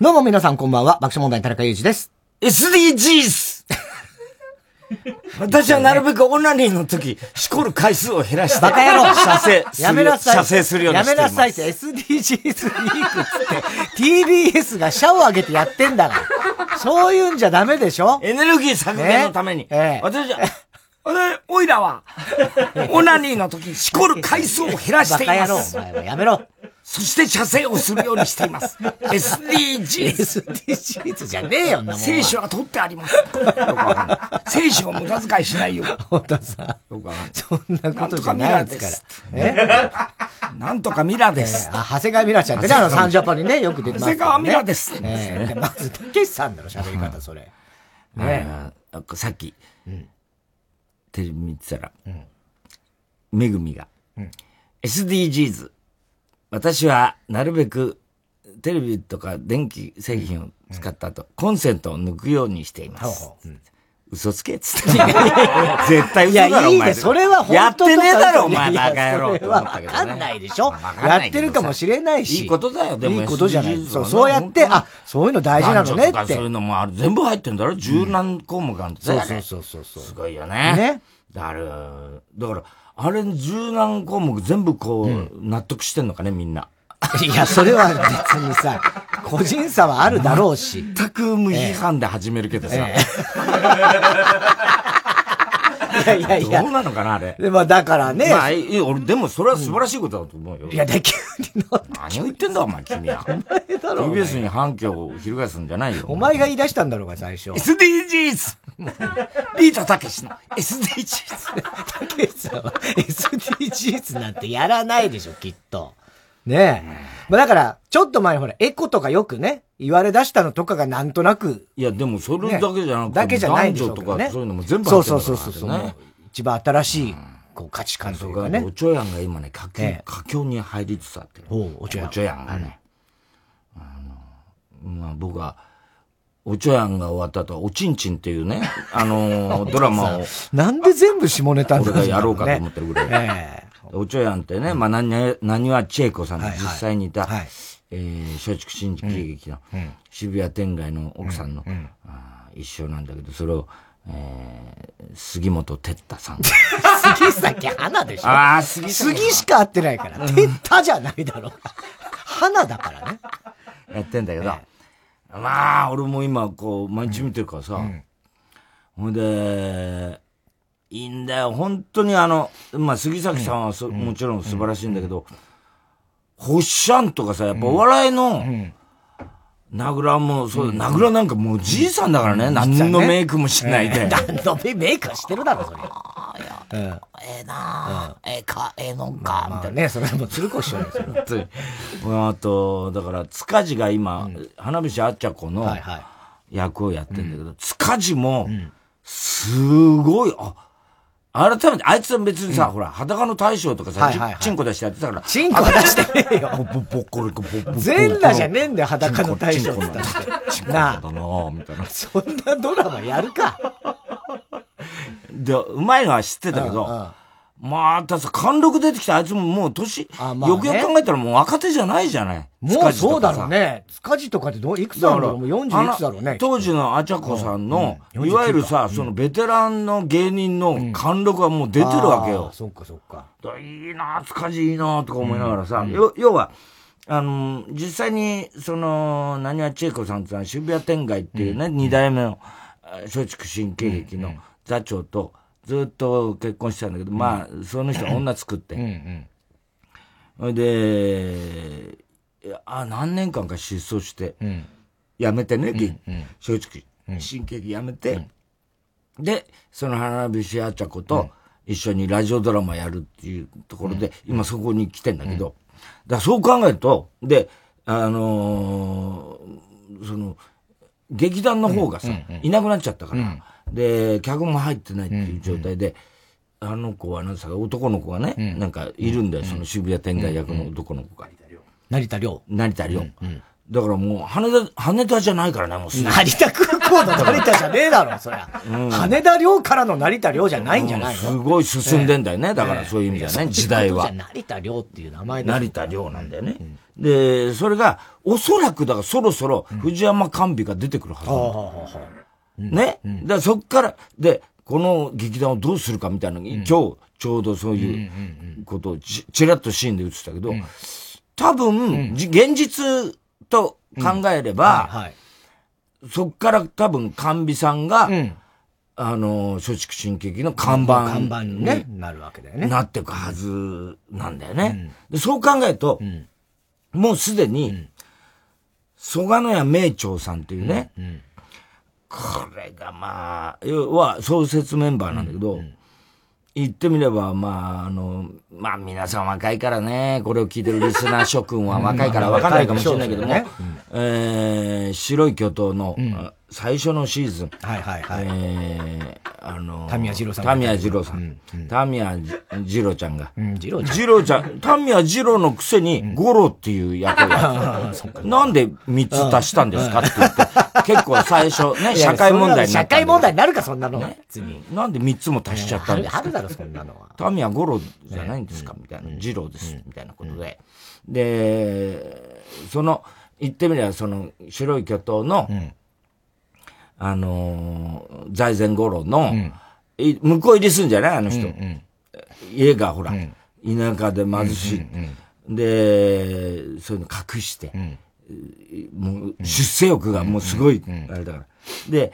どうも皆さんこんばんは、爆笑問題田中裕二です。SDGs! 私はなるべくオナニーの時、しこる回数を減らして。バカ野郎射精。やめなさい。射精するようにしてやめなさいって SDGs ウィークって、TBS がシャワー上げてやってんだから。そういうんじゃダメでしょ？エネルギー削減のために。ええ、私は、おいらは、オナニーの時、しこる回数を減らしています。バカ野郎、お前はやめろ。そして射精をするようにしています。SDGs。SDGs じゃねえよ、な聖書は取ってあります。聖書を無駄遣いしないよ。本田さん。そんなことじゃないですから。え？なんとかミラです。あ、長谷川ミラちゃんってね、あの、サンジャパにね、よく出てます。長谷川ミラです。えまず、たけしさんだろ、喋り方、それ。ねさっき、テレビ見てたら、めぐみが、SDGs。私はなるべくテレビとか電気製品を使った後、コンセントを抜くようにしています。嘘つけっつって。絶対嘘だろ、お前。それは本当やってねえだろ、お前、バカ野郎。それはわかんないでしょやってるかもしれないし。いいことだよ、でも。いいことじゃない。そう、そうやって、あ、そういうの大事なのねって。そういうのもある。全部入ってんだろ十何項目あるんそうそうそうそう。すごいよね。ね。だから、だから、あれ十何項目全部こう、納得してんのかね、みんな。いや、それは別にさ、個人差はあるだろうし。全く無批判で始めるけどさ。ええ、いやいや。どうなのかな、あれ。でもだからね。まあ、いや、俺、でもそれは素晴らしいことだと思うよ。いや、で、急に何を言ってんだ、お前、君は。お前だろ。TBS に反響を翻すんじゃないよ。お前が言い出したんだろうが、最初。SDGs! リータたけしの SDGs! たけしさんは SDGs なんてやらないでしょ、きっと。ねえ。まあだから、ちょっと前ほら、エコとかよくね、言われ出したのとかがなんとなく。いや、でもそれだけじゃなくて、だけじゃないんでしょうけどね。そういうのも全部そうそうそうそう。一番新しい、こう価値観というかね。おちょやんが今ね、佳境、佳境に入りつつあっておおちょやん。おちょやんがね。あの、まあ僕は、おちょやんが終わった後、おちんちんっていうね、あの、ドラマを。なんで全部下ネタ俺がやろうかと思ってるぐらい。ええおちょやんってね、まあ、なに、なにわ千恵子さんと実際にいた、はい。はい、えー、松竹新喜劇の渋谷天外の奥さんの、うん。うん、あ一緒なんだけど、それを、えー、杉本哲太さん。杉崎花でしょ？ああ、杉杉しか会ってないから。哲太じゃないだろ。う。花だからね。やってんだけど、えー、まあ、俺も今、こう、毎日見てるからさ、ほ、うんで、いいんだよ。本当にあの、まあ、杉崎さんはそ、うん、もちろん素晴らしいんだけど、ホッシャンとかさ、やっぱお笑いの、名倉も、そう、名倉なんかもうじいさんだからね、何のメイクもしないで。何のメイクはしてるだろ、それ。ええなええか、ええのんか、みたいな。ね、それはもう鶴子師匠ですよ。あと、だから、塚地が今、花火師あっちゃ子の役をやってんだけど、塚地も、すごい、あ、改めて、あいつは別にさ、ほら、裸の大将とかさ、チンコ出してやってたから。チンコ出してねえよ。ぼ、ぼっこりこ、ぼ、ぼ、全裸じゃねえんだよ、裸の大将って。チンコだなみたいな。そんなドラマやるか。で、うまいのは知ってたけど、またさ、貫禄出てきたあいつももう年、まあね、よくよく考えたらもう若手じゃないじゃない？もうそうだろうね。塚地とかってどう、いくつだろう？もう40いくつだろうね。当時のあちゃこさんの、うんうん、いわゆるさ、そのベテランの芸人の貫禄はもう出てるわけよ。そっかそっか。いいな塚地いいなとか思いながらさ、要は、あの、実際に、その、何は千恵子さんってのは渋谷天街っていうね、二、代目の松竹新喜劇の座長と、ずっと結婚してたんだけど、まあ、その人は女作って。それで、あ、何年間か失踪して、辞めてね、正直、新喜劇辞めて、で、その花火師あちゃこと一緒にラジオドラマやるっていうところで、今そこに来てんだけど、だそう考えると、で、あのその、劇団の方がさ、いなくなっちゃったから、で、客も入ってないっていう状態で、あの子はなんか男の子がね、なんかいるんだよ、その渋谷天外役の男の子が。成田亮。成田亮。だからもう、羽田、羽田じゃないからね、もう成田空港の成田じゃねえだろ、そりゃ。うん、羽田領からの成田領じゃないんじゃないの、すごい進んでんだよね。だからそういう意味ではね、時代は。成田領っていう名前だ成田領なんだよね。で、それが、おそらくだからそろそろ藤山甘美が出てくるはずね。だそっから、で、この劇団をどうするかみたいな今日ちょうどそういうことをちちらっとシーンで映ってたけど、多分、現実と考えれば、そっから多分、甘美さんが、うん、あの、松竹新喜劇の看板看板に、ね、なるわけだよね。なっていくはずなんだよね。でそう考えると、もうすでに、蘇我野屋名長さんっていうね、これがまあ、要は創設メンバーなんだけど、言ってみれば、まあ、あの、まあ皆さん若いからね、これを聞いてるリスナー諸君は若いから分かんないかもしれないけども、えー、白い巨頭の、最初のシーズン。はいはいはい。えー、あの、タミヤジロさん。タミヤジロさん。タミヤジロちゃんが。ジロちゃん。ジロちゃん。タミヤジロのくせに、ゴロっていう役をや ってなんで3つ足したんですかって言って、結構最初ね、社会問題になった。社会問題になるか、そんなの。なんで3つも足しちゃったんですかあるだろ、そんなのは。タミヤゴロじゃないんですかみたいな。ジロです。みたいなことで。で、その、言ってみれば、その、白い巨頭の、あのー、財前五郎の、うん、向こう入りすんじゃない？あの人、うんうん。家がほら、うん、田舎で貧しい。うんうんうん、で、そういうの隠して、うん、もう出世欲がもうすごい、あれだから。で、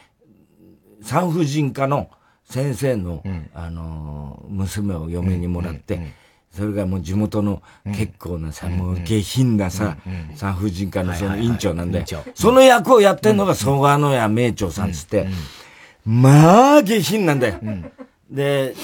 産婦人科の先生の、あのー、娘を嫁にもらって、それがもう地元の結構なさ、もう下品なさ、産婦人科のその院長なんで、その役をやってんのが曽我野屋名長さんつって、まあ下品なんだよ。で、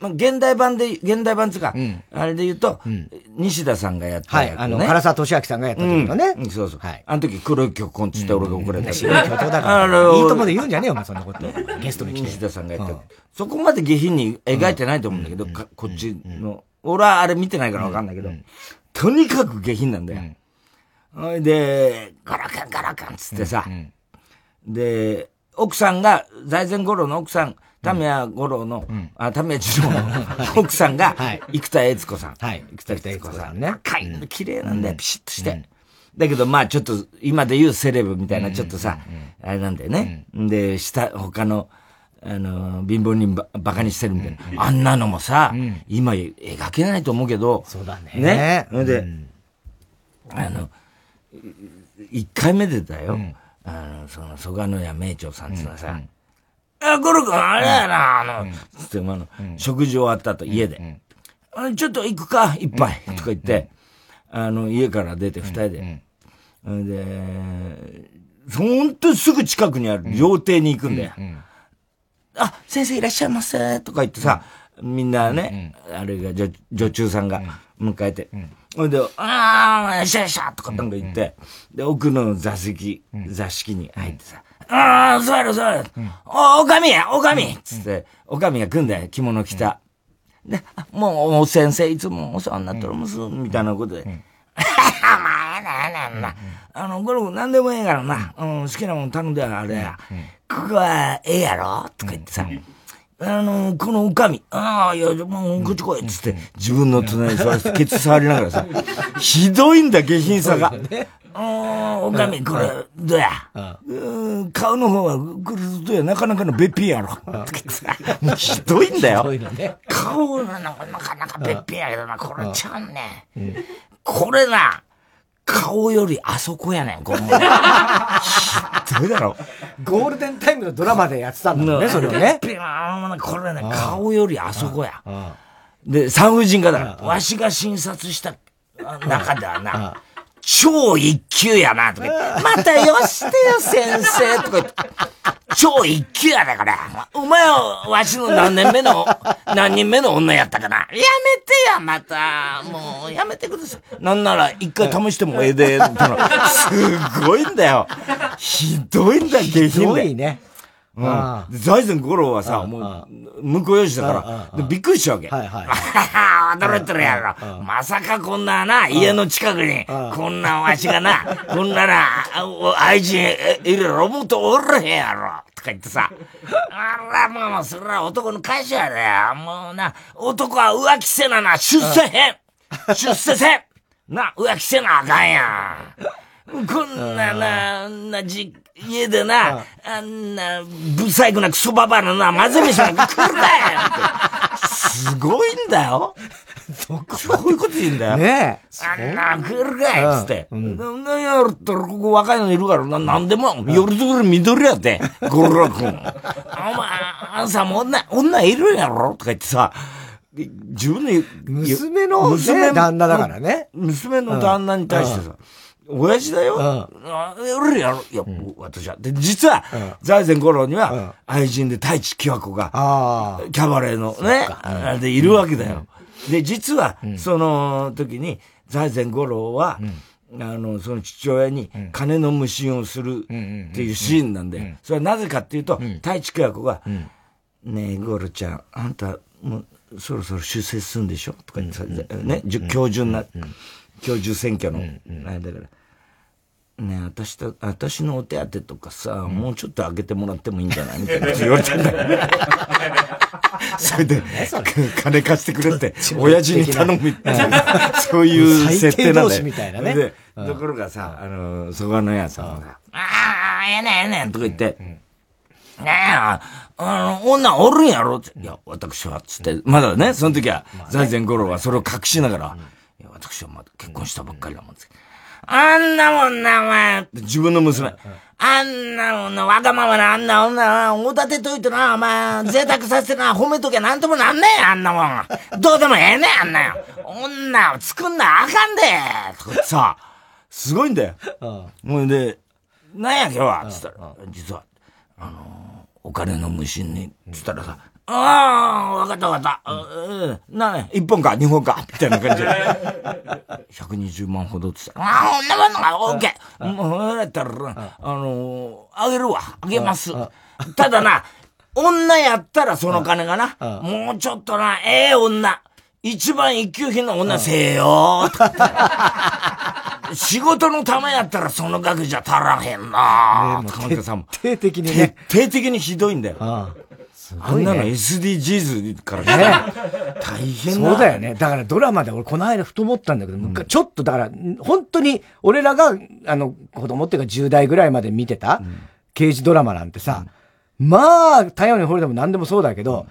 まあ、現代版で、現代版つか、うん、あれで言うと、うん、西田さんがやったやつ、ね、はい、あの、唐沢俊明さんがやった時のね。うん、そうそう。はい。あの時黒い曲コンつって俺が怒られた。白い曲だから。いいともで言うんじゃねえよ、お前そんなこと。ゲストに来て。西田さんがやった。そこまで下品に描いてないと思うんだけど、こっちの。俺はあれ見てないからわかんないけど、とにかく下品なんだよ。ほいで、ガラカンガラカンつってさ、で、奥さんが、財前五郎の奥さん、タミヤ五郎の、あ、タミヤ次郎の奥さんが、生田悦子さん。はい。生田悦子さんね。赤いの綺麗なんだよ、ピシッとして。だけど、まあちょっと、今で言うセレブみたいな、ちょっとさ、あれなんだよね。で、下、他の、あの、貧乏人ばバカにしてるみたいな。あんなのもさ、今描けないと思うけど。そうだね。ね。で、あの、一回目でだよ。あの、その、蘇我野屋名長さんっていうのはさ、あ、ゴロ君、あれやな、あの、つって、あの、食事終わった後、家で。あちょっと行くか、一杯、とか言って、あの、家から出て二人で。で、ほんとすぐ近くにある料亭に行くんだよ。あ、先生いらっしゃいませ、とか言ってさ、みんなね、あれが、女中さんが迎えて。ほんで、ああ、よっしゃよっしゃとかなんか言って、で、奥の座席、座敷に入ってさ、ああ、そうやろ、そうやろ。お、おかみや、おかみ。つって、おかみが来んだよ、着物着た。で、もう、先生、いつもお世話になっております、みたいなことで。まあ、な、な、な、あの、ゴルフ何でもええからな、うん、好きなもん頼んでや。あれや。ここは、ええやろ？とか言ってさ。あの、このおかみ、ああ、いや、もう、こっち来い。っつって、自分の隣に座らせて、ケツ触りながらさ、ひどいんだ、下品さが。あおかみ、これ、どうや、うん、顔の方は、これ、どうや、なかなかのべっぴんやろ。ひどいんだよ。顔はなかなかべっぴんやけどな、これちゃん。ね。これな、顔よりあそこやねん、これ。どうだろう。ゴールデンタイムのドラマでやってたんだね、それをね。これね、顔よりあそこや。で、産婦人科だ。わしが診察した中ではな、超一級やな、とかまたよしてよ、先生、とか超一級やで、これ。お前は、わしの何年目の、何人目の女やったかな。やめてや、また。もう、やめてください。なんなら、一回試してもええで、すごいんだよ。ひどいんだ、下品で。ひどいね。うん。財前五郎はさ、もう、向こう用紙だから、びっくりしちゃうわけ。はいはい。驚いてるやろ。まさかこんなな、家の近くに、こんなわしがな、こんなな、愛人いるロボットおるへんやろ。とか言ってさ。あら、もう、それは男の会社やで。もうな、男は浮気せなな、出世へん。出世せん。な、浮気せなあかんやん。こんなな、なじ、家でな、あんな、不細工なクソババアのな、混ぜ飯なんか食うかよすごいんだよ。どこそういうこと言うんだよ。ねえ。あんな、食えるかいつって。うん。なんやるったら、ここ若いのいるからな、なんでも、夜と夜緑やって、ゴロ君。お前、あんさも女、女いるんやろ？とか言ってさ、自分の娘の、娘旦那だからね。娘の旦那に対してさ、親父だよ。やるやろ。いや、私は。で、実は、財前五郎には、愛人で太一清子が、キャバレーのね、あれでいるわけだよ。で、実は、その時に、財前五郎は、あの、その父親に金の無心をするっていうシーンなんで、それはなぜかっていうと、太一清子が、ねえ、五郎ちゃん、あんた、もう、そろそろ出世するんでしょ？とか言ってさ、ね、今日中な、今日中選挙の、あれだから、ね私と、私のお手当とかさ、もうちょっと開けてもらってもいいんじゃないみたいな。言われてんだよ。それで、金貸してくれって、親父に頼むそういう設定なんだよ。みたいなね。で、ところがさ、あの、そこのやさんが、ああ、ええねんええねんとか言って、ねえ、あの、女おるんやろ？って。いや、私は、つって、まだね、その時は、財前五郎はそれを隠しながら、いや、私はまだ結婚したばっかりだもんですあんなもんな、お前。自分の娘。あんなもんな、わがままな、あんな女な、お立てといてな、お前、贅沢させてな、褒めときゃなんともなんねえあんなもん。どうでもええねあんなよ。女を作んなあかんでとかさ、すごいんだよ。もうで、なんや今日は？つったら、実は、あのお金の無心に、つったらさ、ああ、わかったわかった。うん、な、一本か二本かみたいな感じで。120万ほどって言ったら、ああ、ほんなもんが、オッケー。もう、やったら、あのあげるわ。あげます。ただな、女やったらその金がな、もうちょっとな、ええ女。一番一級品の女せえよ。仕事のためやったらその額じゃ足らへんなね、徹底的にね。徹底的にひどいんだよ。ああんなの SDGs からね。大変そうだよね。だからドラマで俺この間ふと思ったんだけど、うん、ちょっとだから、本当に俺らが、あの、子供っていうか10代ぐらいまで見てた、刑事ドラマなんてさ、うん、まあ、太陽に惚れても何でもそうだけど、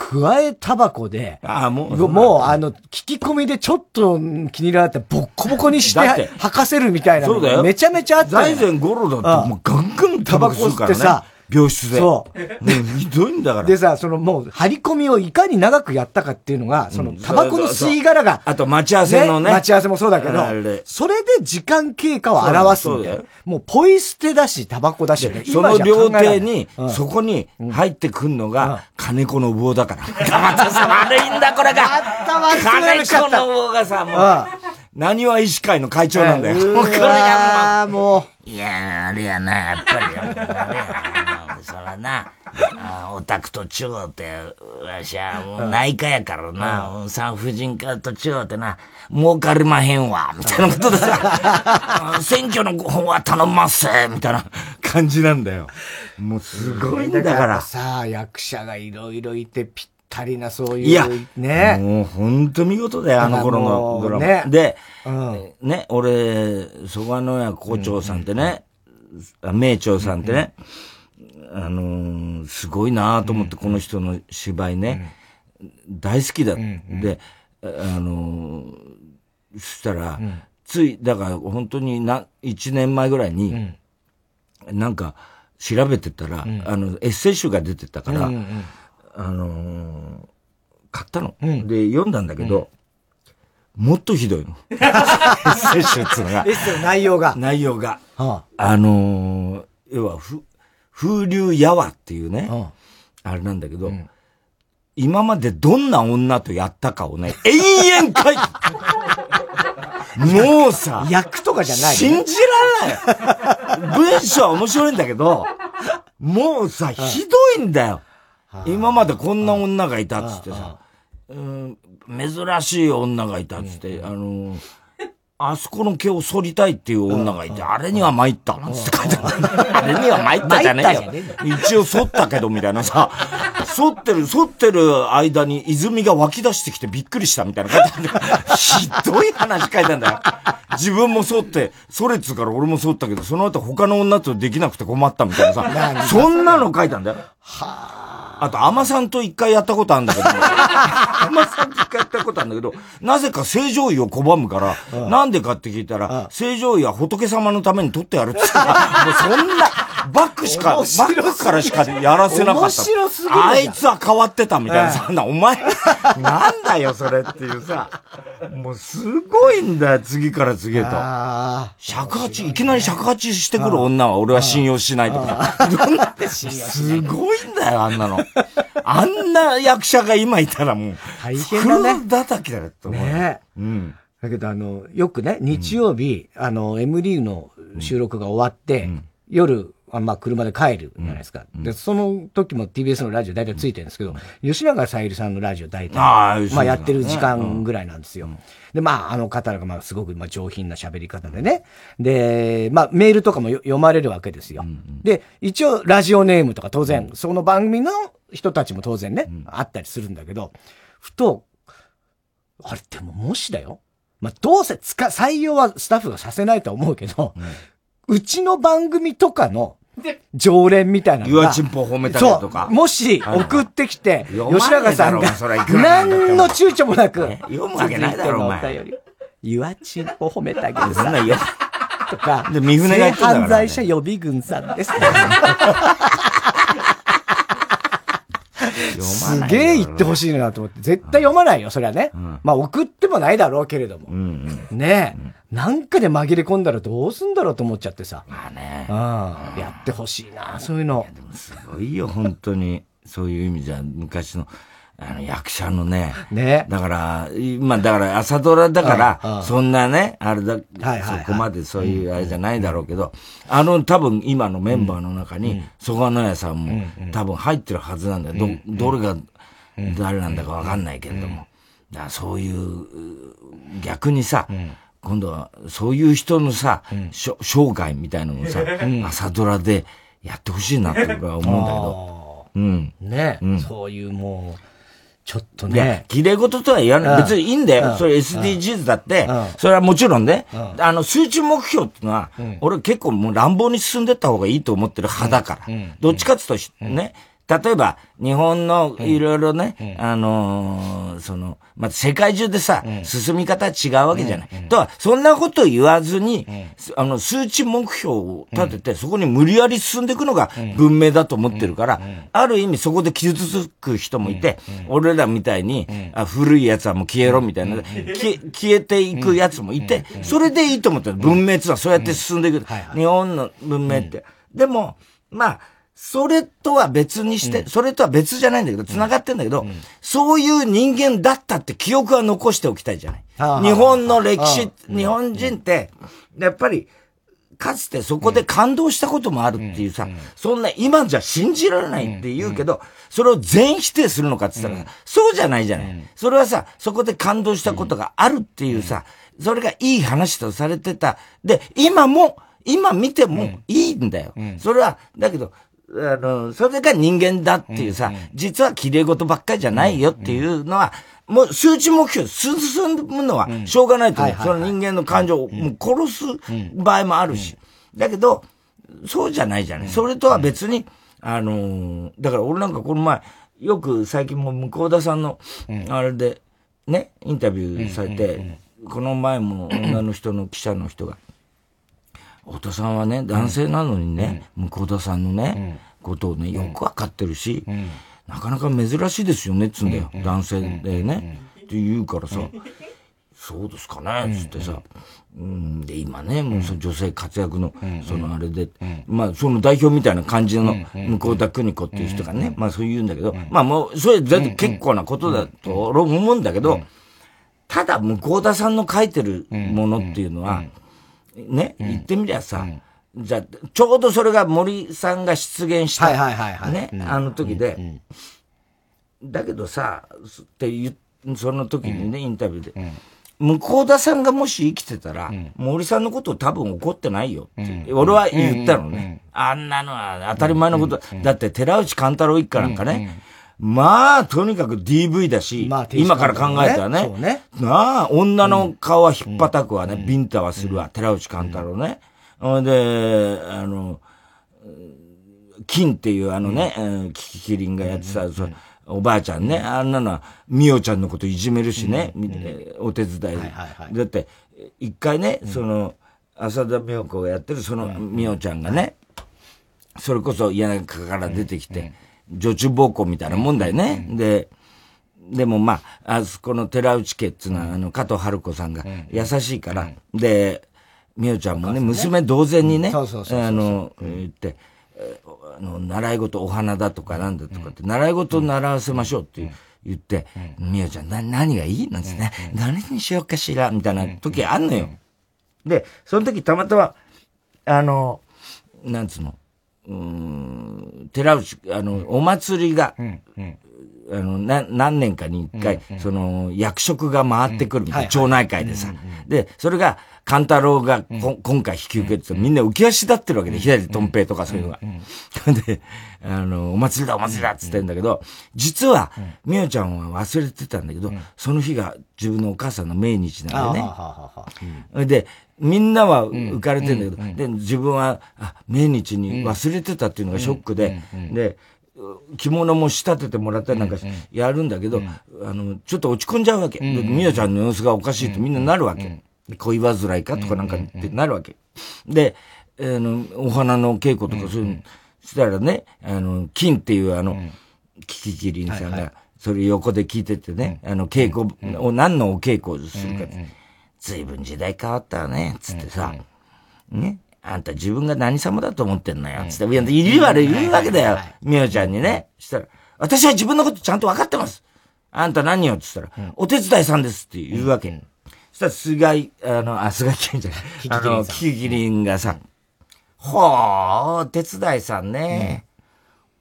加えタバコで、ああ、もう、もう、あの、聞き込みでちょっと気に入られて、ボッコボコにして吐かせるみたいなそうだよ。めちゃめちゃあった。財前五郎だって、もうガンガンタバコ吸ってさ、病室で。そう。ね、ひどいんだから。でさ、そのもう、張り込みをいかに長くやったかっていうのが、その、タバコの吸い殻が。あと、待ち合わせのね。待ち合わせもそうだけど、それで時間経過を表すんだよ。もう、ポイ捨てだし、タバコだし、その料亭に、そこに入ってくんのが、金子の魚だから。またさ、悪いんだ、これが。金子の魚がさ、もう。何は医師会の会長なんだよ。もうこれがもう。いやあれやな、やっぱり。そらな、オタクと違うて、わしはもう内科やからな、産婦人科と違うてな、儲かりまへんわ、みたいなことでさ、選挙のご本は頼ますみたいな感じなんだよ。もうすごいんだから。さあ、役者がいろいろいてぴったりなそういう。いや、ね。もう本当見事だよ、あの頃のドラマ。ね、で、うん、ね、俺、蘇我野屋校長さんってね、うん、名長さんってね、あのー、すごいなと思って、この人の芝居ね、大好きだ。で、あのー、そしたら、つい、だから本当にな、一年前ぐらいに、なんか調べてたら、あの、エッセイ集が出てたから、あのー、買ったの、で、読んだんだけど、もっとひどいの。エッセイ集っつうのが。エッセイの内容が。内容が。はあ、あのー、要は、ふ、風流やわっていうね、あれなんだけど、今までどんな女とやったかをね、延々書いて もうさ、役とかじゃない、信じられない文章は面白いんだけど、もうさ、ひどいんだよ。今までこんな女がいたっつってさ、うん、珍しい女がいたっつって、あの、あそこの毛を剃りたいっていう女がいて、あれには参ったなんつって書いてある。あれには参ったじゃねえよ。一応剃ったけど、みたいなさ、剃ってる、剃ってる間に泉が湧き出してきてびっくりしたみたいな書いてある。ひどい話書いてあるんだよ。自分も剃って、剃れっつうから俺も剃ったけど、その後他の女とできなくて困ったみたいなさ、そんなの書いたんだよ。はあ。あと、アマさんと一回やったことあるんだけど、アマさんと一回やったことあるんだけど、なぜか正常位を拒むから、なんでかって聞いたら、正常位は仏様のために取ってやるって言ったら、もうそんな、バックしか、バックからしかやらせなかった。あいつは変わってたみたいな、そんな、お前、なんだよ、それっていうさ、もうすごいんだよ、次から次へと。尺八、いきなり尺八してくる女は俺は信用しないとか。すごいんだよ、あんなの。あんな役者が今いたらもう、大変だね。叩きだよ、と思う。ねうん。だけど、あの、よくね、日曜日、うん、あの、M リーグの収録が終わって、うん、夜、あまあ、車で帰るじゃないですか。うん、で、その時も TBS のラジオ大体ついてるんですけど、吉永小百合さんのラジオ大体、あまあ、やってる時間ぐらいなんですよ。で、まあ、あの方が、まあ、すごく、まあ、上品な喋り方でね。で、まあ、メールとかも読まれるわけですよ。で、一応、ラジオネームとか当然、その番組の人たちも当然ね、あったりするんだけど、ふと、あれ、でももしだよ。まあ、どうせ使、採用はスタッフがさせないと思うけど、うちの番組とかの、常連みたいなのが。チンポ褒めたりとか。もし送ってきて、吉永さんが、何の躊躇もなく、読むわけないだろ、お前。ユアチンポ褒めてあげるさ。とか、で、三船が言ってた犯罪者予備軍さんです。すげえ言ってほしいなと思って。絶対読まないよ、それはね。まあ送ってもないだろうけれども。ねえ。なんかで紛れ込んだらどうすんだろうと思っちゃってさ。まあね。うん。やってほしいな、そういうの。でもすごいよ、本当に。そういう意味じゃ、昔の。あの、役者のね。ね。だから、今、だから朝ドラだから、そんなね、あれだ、そこまでそういうあれじゃないだろうけど、あの、多分今のメンバーの中に、曽我野屋さんも多分入ってるはずなんだよ。ど、どれが誰なんだかわかんないけれども。だそういう、逆にさ、今度はそういう人のさ、生涯みたいなのをさ、朝ドラでやってほしいなって僕は思うんだけど。うん。ね、そういうもう、ちょっとね。綺麗事とは言わない。別にいいんだよ。それ SDGs だって、それはもちろんね、あの、数値目標っていうのは、俺結構もう乱暴に進んでった方がいいと思ってる派だから。どっちかっていうと、ね、例えば、日本のいろいろね、あのその、まあ、世界中でさ、進み方は違うわけじゃない。とは、そんなこと言わずに、あの、数値目標を立てて、そこに無理やり進んでいくのが文明だと思ってるから、ある意味そこで傷つく人もいて、俺らみたいに、あ古い奴はもう消えろみたいな、消えていく奴もいて、それでいいと思ってる。文明ってのはそうやって進んでいく。日本の文明って。でも、まあ、それとは別にして、うん、それとは別じゃないんだけど、繋がってんだけど、うん、そういう人間だったって記憶は残しておきたいじゃない？日本の歴史、日本人って、やっぱり、かつてそこで感動したこともあるっていうさ、そんな今じゃ信じられないって言うけど、それを全否定するのかって言ったら、そうじゃないじゃない。それはさ、そこで感動したことがあるっていうさ、それがいい話とされてた。で、今も、今見てもいいんだよ。それは、だけど、あの、それが人間だっていうさ、うんうん、実は綺麗事ばっかりじゃないよっていうのは、もう数値目標進むのはしょうがないと思う。その人間の感情をもう殺す場合もあるし。だけど、そうじゃないじゃない。それとは別に、あのだから俺なんかこの前、よく最近も向田さんの、あれで、ね、インタビューされて、この前も女の人の記者の人が、太田さんはね、男性なのにね、向田さんのね、ことをね、よくわかってるし、なかなか珍しいですよね、つんだよ。男性でね。って言うからさ、そうですかね、つってさ。うん、で、今ね、もうその女性活躍の、そのあれで、まあ、その代表みたいな感じの、向田邦子っていう人がね、まあそう言うんだけど、まあもう、それ結構なことだと思うんだけど、ただ、向田さんの書いてるものっていうのは、ね、言ってみりゃさ、じゃちょうどそれが森さんが出現した、はいはいはいはい、ね、あの時で、だけどさ、って言その時にね、インタビューで、向田さんがもし生きてたら、森さんのこと多分怒ってないよって、俺は言ったのね。あんなのは当たり前のこと。だって寺内勘太郎一家なんかね、まあ、とにかく DV だし、まあ、今から考えたらね。ね。なあ、女の顔は引っ叩くわね、ビンタはするわ、寺内勘太郎ね。ほ、んで、あの、金っていうあのね、キキキリンがやってた、おばあちゃんね、あんなのは、みおちゃんのこといじめるしね、お手伝い。だって、一回ね、その、浅田美代子がやってるそのみおちゃんがね、それこそ嫌なから出てきて、女中暴行みたいなもんだよね。で、でもまあ、あそこの寺内家っていうのは、あの、加藤春子さんが優しいから、で、みおちゃんもね、娘同然にね、あの、言って、あの、習い事お花だとかなんだとかって、習い事習わせましょうって言って、みおちゃん、な、何がいいなんつってね、何にしようかしらみたいな時あんのよ。で、その時たまたま、あの、なんつうの、うん、寺内、あの、お祭りが、あの、な、何年かに一回、その、役職が回ってくるみたいな、町内会でさ。で、それが、勘太郎がこ、今回引き受けてみんな浮き足立ってるわけで、左とん平とかそういうのが。で、あの、お祭りだお祭りだっつってん。だけど、実は、みおちゃんは忘れてたんだけど、その日が自分のお母さんの命日なんでね。で、みんなは浮かれてんだけど、で、自分は、あ、命日に忘れてたっていうのがショックで、で、着物も仕立ててもらったりなんかやるんだけど、あの、ちょっと落ち込んじゃうわけ。で、みやちゃんの様子がおかしいとみんななるわけ。恋煩いか？とかなんかってなるわけ。で、あの、お花の稽古とかそういうのしたらね、あの、金っていうあの、キキキリンさんが、それ横で聞いててね、あの、稽古を、何のお稽古をするか。随分時代変わったね、つってさ、ね、あんた自分が何様だと思ってんのよ、つって、いや、いるわれ言うわけだよ、みおちゃんにね。したら、私は自分のことちゃんと分かってます。あんた何よ、つったら、お手伝いさんですって言うわけ。そしたら、菅井、あの、あ、菅井健じゃない。あの、キキキリンがさ、ほー、お手伝いさんね。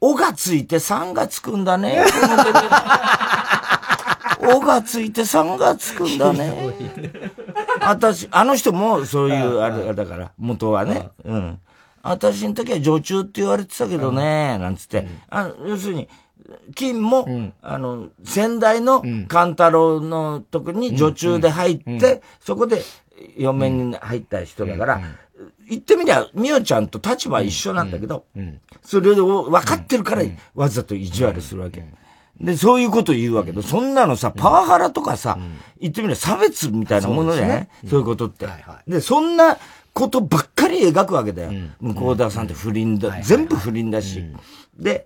おがついて3がつくんだね。おがついて3がつくんだね。私、あの人もそういう、あれだから、元はね。うん。私の時は女中って言われてたけどね、なんつって。あ要するに、金も、あの、先代の勘太郎のとこに女中で入って、そこで嫁に入った人だから、言ってみりゃ、みおちゃんと立場一緒なんだけど、それを分かってるから、わざと意地悪するわけ。で、そういうこと言うわけど、そんなのさ、パワハラとかさ、言ってみれば差別みたいなものじゃないそういうことって。で、そんなことばっかり描くわけだよ。向田さんって不倫だ。全部不倫だし。で、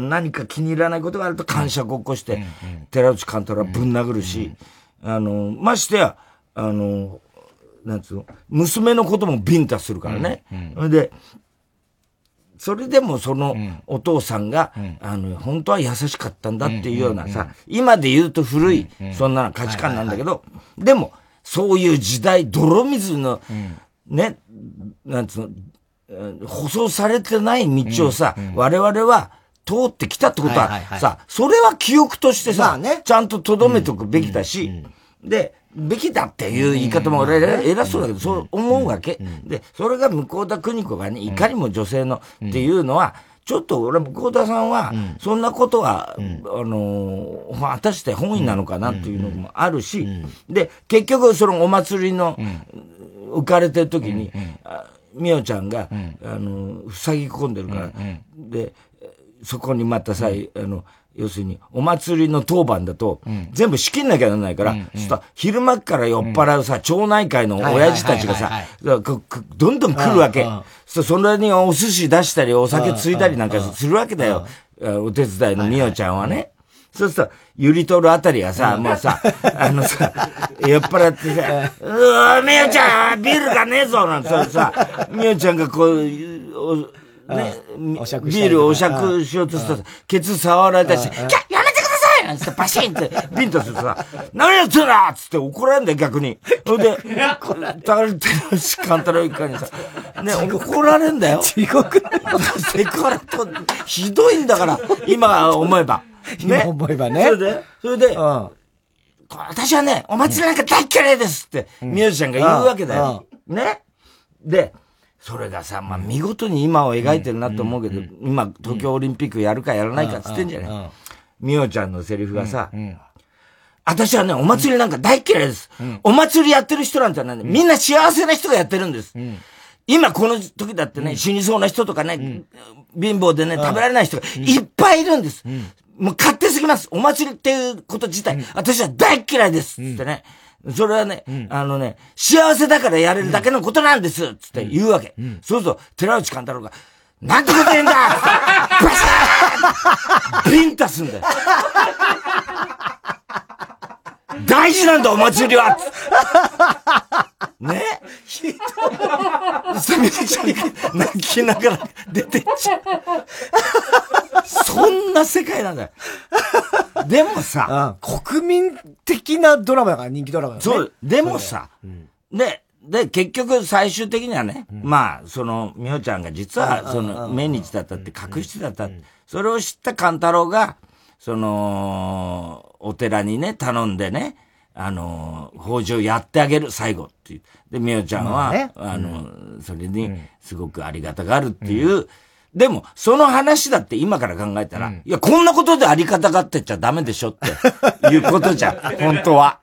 何か気に入らないことがあると感謝ごっこして、寺内監督はぶん殴るし、あの、ましてや、あの、なんつうの、娘のこともビンタするからね。で、それでもそのお父さんが、うん、あの、本当は優しかったんだっていうようなさ、今で言うと古い、そんな価値観なんだけど、でも、そういう時代、泥水の、ね、なんつうの、舗装されてない道をさ、我々は通ってきたってことは、さ、それは記憶としてさ、ちゃんと留めとくべきだし、で、べきだっていう言い方も俺偉そうだけど、そう思うわけ。で、それが向田邦子がね、いかにも女性のっていうのは、ちょっと俺、向田さんは、そんなことは、あの、果たして本意なのかなっていうのもあるし、で、結局、そのお祭りの、浮かれてる時に、みおちゃんが、あの、塞ぎ込んでるから、で、そこにまたさ、あの、要するに、お祭りの当番だと、全部仕切んなきゃならないから、うんうん、そ昼間から酔っ払うさ、町内会の親父たちがさ、どんどん来るわけ。そそれにお寿司出したり、お酒ついたりなんかするわけだよ。お手伝いのみおちゃんはね。そうすると、ゆりとるあたりがさ、もうさ、あのさ、酔っ払ってさ、うわみおちゃん、ビールがねえぞなんてさ、みおちゃんがこう、ね、ビールお酌しようとしたら、ケツ触られたし、やめてくださいなんつってバシンって ビンタするとさ、何やってんだっつって怒られんだよ、逆に。それで、高橋勘太郎一家にさ、ね、怒られんだよ。地獄セクハラと、ひどいんだから、今思えば。ね。今思えばね。それで、それで、うん、私はね、お祭りなんか大嫌いですって、ミュージシャンが言うわけだよ。ね。で、それがさ、まあ見事に今を描いてるなと思うけど、今東京オリンピックやるかやらないかっつってんじゃない？みおちゃんのセリフがさ、私はね、お祭りなんか大嫌いです。お祭りやってる人なんてなん。みんな幸せな人がやってるんです。今この時だってね、死にそうな人とかね、貧乏でね、食べられない人がいっぱいいるんです。もう勝手すぎます。お祭りっていうこと自体、私は大嫌いです。ってね。それはね、うん、あのね、幸せだからやれるだけのことなんですつって言うわけ。うん、そうすると、寺内勘太郎が、なんてこと言うんだバシャー ビンタすんだよ。大事なんだ、お祭りは ねひどい。さみちゃんが泣きながら出てっちゃう。そんな世界なんだよ。でもさ、うん、国民的なドラマだから、人気ドラマだね。そう。でもさ、うん、で、で、結局最終的にはね、うん、まあ、その、みほちゃんが実は、その、命日だったって隠してだった。それを知った勘太郎が、その、お寺にね、頼んでね、あの、法事をやってあげる、最後っていう。で、みおちゃんは、ね、あの、それに、すごくありがたがるっていう、でも、その話だって今から考えたら、うん、いや、こんなことであり方がってっちゃダメでしょって いうことじゃん、本当は。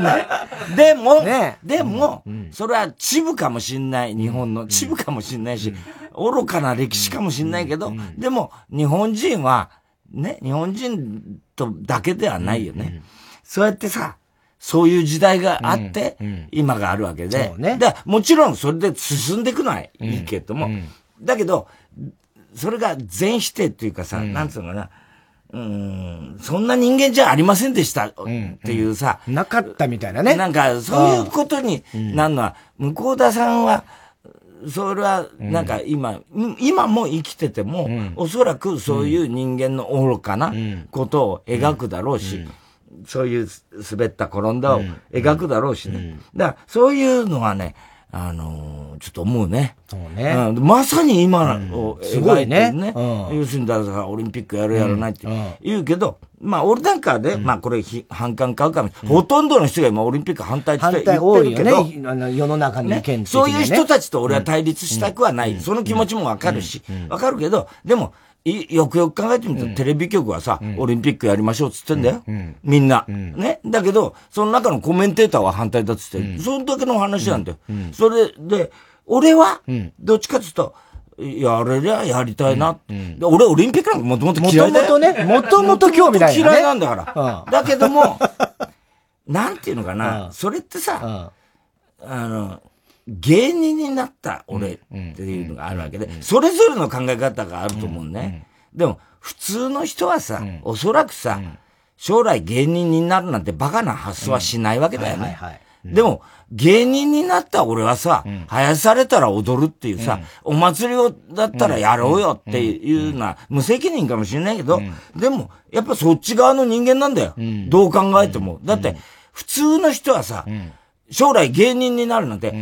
ね、でも、ね、でも、うん、それはチブかもしんない、日本の。チブかもしんないし、愚かな歴史かもしんないけど、でも、日本人は、ね、日本人とだけではないよね。そうやってさ、そういう時代があって、今があるわけで。ね、だもちろんそれで進んでいくのはいいけども、だけど、それが全否定っていうかさ、うん、なんつうのかな、うん、そんな人間じゃありませんでしたっていうさ、うんうん、なかったみたいなね。なんか、そういうことになるのは、向田さんは、それは、なんか今、うん、今も生きてても、うん、おそらくそういう人間の愚かなことを描くだろうし、うん、そういう滑った転んだを描くだろうしね。だから、そういうのはね、あのー、ちょっと思うね。そうね。うん、まさに今を描いてるね。うん、要するに、だからオリンピックやるやらないって言うけど、まあ、俺なんかで、まあ、これ、反感買うかも。ほとんどの人が今、オリンピック反対って言ってるけど。ね、あの世の中の意見、ね、そういう人たちと俺は対立したくはない。その気持ちもわかるし、わかるけど、でも、よくよく考えてみると、テレビ局はさ、オリンピックやりましょうっつってんだよ。みんな。ね。だけど、その中のコメンテーターは反対だっつって、その時の話なんだよ。それで、俺は、どっちかっつうと、やれりゃやりたいな。俺、オリンピックなんかもともと嫌いだよ。もともとね、もともと興味ない、嫌いなんだから。だけども、なんていうのかな、それってさ、あの、芸人になった俺っていうのがあるわけで、それぞれの考え方があると思うね。で。も、普通の人はさ、おそらくさ、将来芸人になるなんてバカな発想はしないわけだよね。でも、芸人になった俺はさ、生やされたら踊るっていうさ、お祭りをだったらやろうよっていうのは無責任かもしれないけど、でも、やっぱそっち側の人間なんだよ。どう考えても。だって、普通の人はさ、将来芸人になるなんて、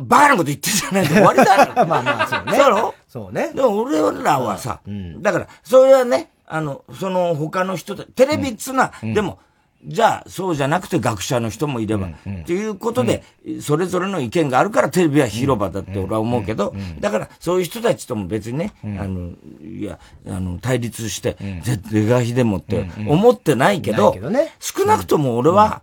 バカなこと言ってんじゃない。と終わりだよ。まあまあ、そうね。そうだろ？そうね。でも俺らはさ、うん、だから、それはね、あの、その他の人テレビっつうのは、うん、でも、じゃあ、そうじゃなくて学者の人もいれば、うん、っていうことで、それぞれの意見があるからテレビは広場だって俺は思うけど、だから、そういう人たちとも別にね、あの、いや、あの、対立して、絶対がひでもって思ってないけど、少なくとも俺は、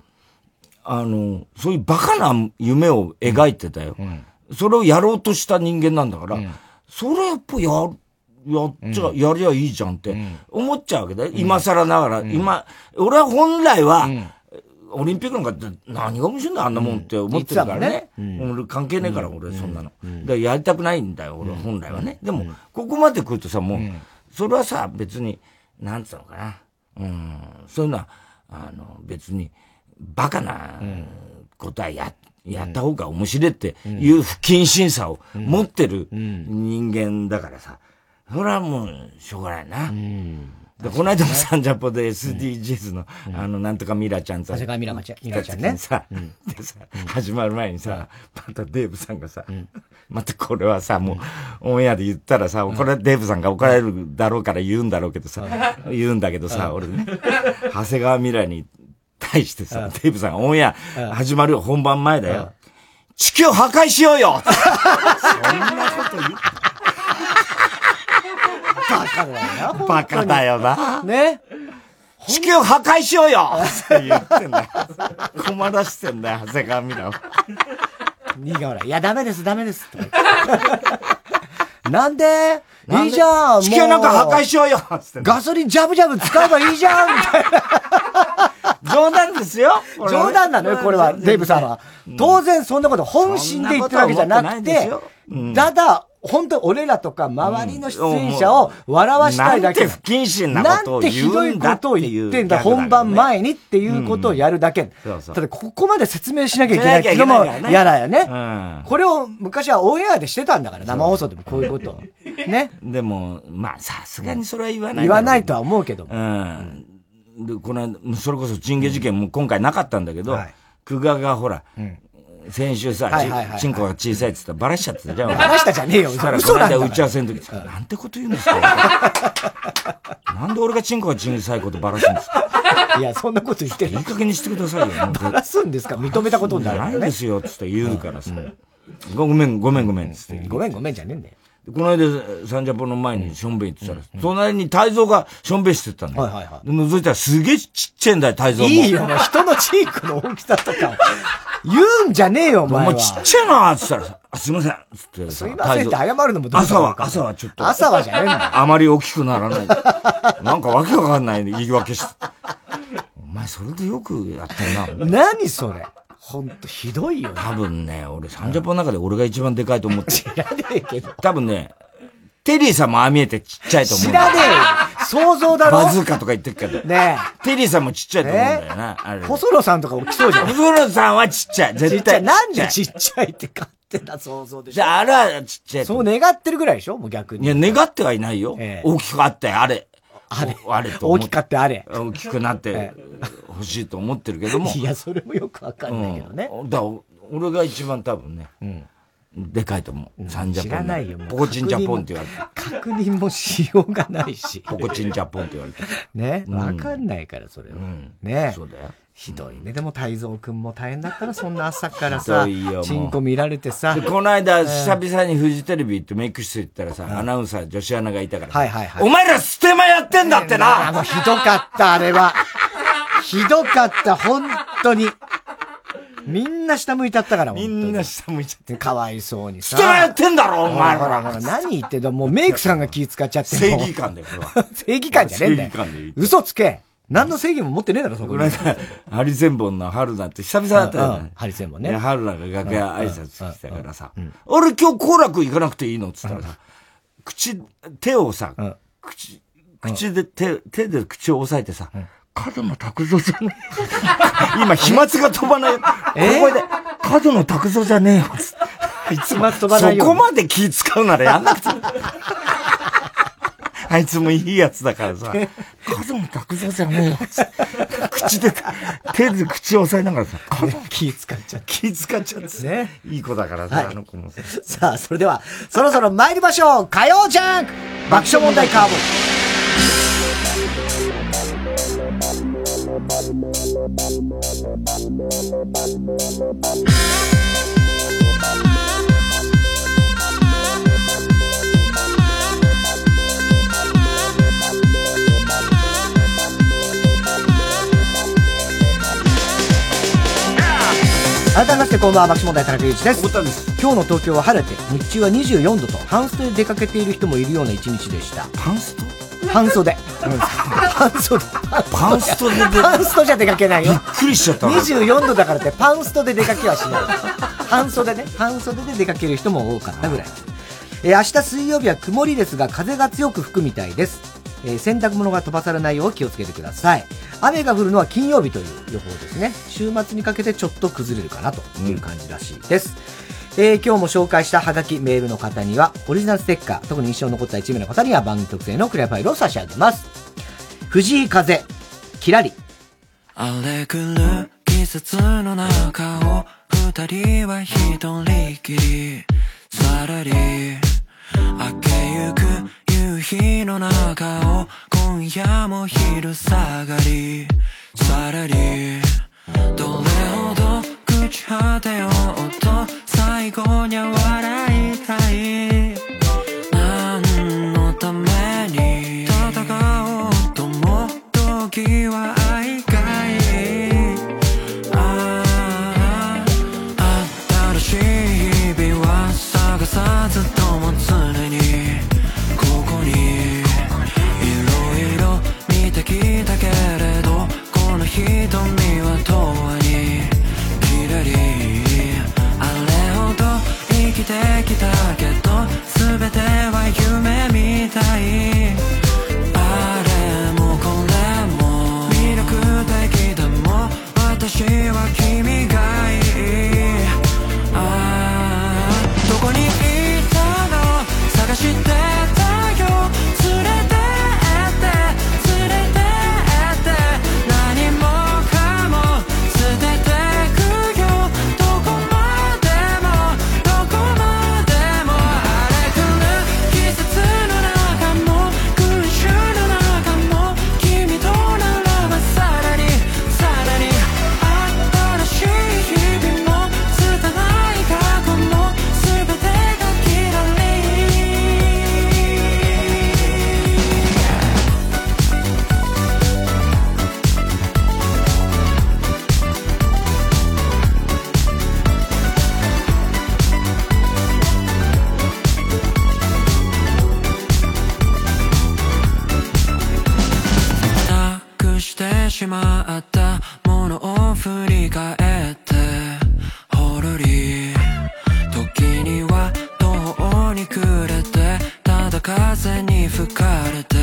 あの、そういうバカな夢を描いてたよ。うん、それをやろうとした人間なんだから、うん、それやっぱや、やっちゃ、うん、やりゃいいじゃんって思っちゃうわけだよ。今更ながら。今、俺は本来は、オリンピックなんかって何が面白いんだあんなもんって思ってるからね。俺関係ねえから、俺そんなの。だやりたくないんだよ、俺本来はね。でも、ここまで来るとさ、もう、それはさ、別に、なんつうのかな。うん、そういうのは、あの、別に、バカなことはや、やった方が面白いっていう不謹慎さを持ってる人間だからさ、それはもうしょうがないな。で、この間もサンジャポで SDGs の、あの、なんとかミラちゃんさ、長谷川ミラちゃん、ミラちゃんね。さ、でさ、始まる前にさ、またデーブさんがさ、またこれはさ、もう、オンエアで言ったらさ、これデーブさんが怒られるだろうから言うんだろうけどさ、言うんだけどさ、俺ね、長谷川ミラに対してさ、デーブさんがオンエア始まるよ、本番前だよ。地球破壊しようよそんなこと言って。バカだよな。バカだよな。ね？地球破壊しようよって言ってんだよ。困らしてんだよ、長谷川ミラを。苦笑い。いや、ダメです、ダメです。なんで？いいじゃん地球なんか破壊しようよガソリンジャブジャブ使えばいいじゃんみたいな。冗談ですよ。冗談なのよ、これは、デイブさんは。当然そんなこと本心で言ってるわけじゃなくて、ただ、本当俺らとか周りの出演者を笑わしたいだけ。なんて不謹慎なことを言うんだなんてひどいことを言ってんだ、本番前にっていうことをやるだけ。ただ、ここまで説明しなきゃいけないっていうのも嫌だよね。これを昔はオンエアでしてたんだから、生放送でもこういうことを。ね。でも、まあ、さすがにそれは言わない。言わないとは思うけども。うん。で、この間、それこそチンゲ事件も今回なかったんだけど、久我がほら、先週さ、チンコが小さいって言ったらバラしちゃってたじゃん。バラしたじゃねえよ。そ嘘なんだ打ち合わせの時、なんてこと言うんですか なんで俺がチンコが小さいことバラすんですか？いや、そんなこと言っていい加減にしてくださいよ。バラすんですか？認めたことになる。ないですよ、つって言うからさ。ごめん、ごめん、ごめん、つって。ごめん、ごめんじゃねえんだよ。この間、サンジャポの前にしょんべん行ってたら、隣に泰造がしょんべんしてたんだよ。はいはいはい。覗いたらすげえちっちゃいんだよ、泰造も。いいよ、人のチークの大きさとか言うんじゃねえよ、お前は。もうちっちゃいなーって言ったらさ、すいません、つってすいませんって謝るのもどう朝は、朝はちょっと。朝はじゃねえんだよ。あまり大きくならない。なんかわけわかんない言い訳して。お前それでよくやってんな。何それほんとひどいよ、ね。多分ね、俺、サンジャポの中で俺が一番でかいと思って。知らねえけど。多分ね、テリーさんもああ見えてちっちゃいと思う。知らねえよ想像だろ？バズーカとか言ってるけど。ねえ。テリーさんもちっちゃいと思うんだよな。あれ。細野さんとか起きそうじゃん。細野さんはちっちゃい。絶対。なんでちっちゃいって勝手な想像でしょ。じゃあ、あれはちっちゃい。そう願ってるぐらいでしょ？もう逆に。いや、願ってはいないよ。大きくあってあれ。あれ。あれと。大きかってあれ。大きくなって欲しいと思ってるけども。いや、それもよくわかんないけどね。だ俺が一番多分ね。うん。でかいと思う。サンジャポン。知らないよ、ポコチンジャポンって言われて。確認もしようがないし。ポコチンジャポンって言われて。ね？わかんないから、それは。ね？そうだよ。ひどいね。でも、太蔵くんも大変だったら、そんな朝からさ、チンコ見られてさ。この間、久々にフジテレビ行ってメイク室行ったらさ、アナウンサー、女子アナがいたからはいはいはい。お前らステマやってんだってなもうひどかった、あれは。ひどかった、本当に。みんな下向いちゃったから、みんな下向いちゃって。かわいそうにさ。ステマやってんだろ、お前ほらほら、何言ってんだもうメイクさんが気使っちゃって正義感だよ、これは。正義感じゃねえんだよ。正義感でいい。嘘つけ。何の正義も持ってねえだろ、そここの間、ハリセンボンの春菜って久々だったよね。ハリセンボンね。春菜が楽屋挨拶してたからさ、俺今日後楽行かなくていいの？って言ったらさ、口、手をさ、口、口で手、手で口を押さえてさ、角野拓造じゃねえ今、飛沫が飛ばない。ここで、角野拓造じゃねえよ。いつま飛ばないよ。そこまで気使うならやんなくて。あいつもいいやつだからさ、角野拓造じゃねえよ。口で、手で口を押さえながらさ、気使っちゃう。気使っちゃってね。いい子だからさ、あの子もさ。さあ、それでは、そろそろ参りましょう火曜ジャンク爆笑問題カーボ改めましてこんばんは爆笑問題田中裕一です。今日の東京は晴れて日中は24度と半袖で出かけている人もいるような一日でした。半袖？半袖、半袖。パンストでパンストじゃ出かけないよ。びっくりしちゃった。24度だからってパンストで出かけはしない。半袖ね。半袖で出かける人も多かったぐらい。えー、明日水曜日は曇りですが風が強く吹くみたいですえー、洗濯物が飛ばされないよう気をつけてください。雨が降るのは金曜日という予報ですね。週末にかけてちょっと崩れるかなという感じらしいです。うん、えー、今日も紹介したハガキメールの方には、オリジナルステッカー、特に印象に残った1名の方には番組特製のクリアファイルを差し上げます。藤井風、キラリ。荒れくる季節の中を二人は一人きりさらり明けゆく日の中を今夜も昼下がり。さらにどれほど朽ち果てようと最後には笑いたい。きてきたけど全ては夢みたい。あれもこれも魅力的でも私はしまったものを振り返ってほろり時には途方に暮れてただ風に吹かれて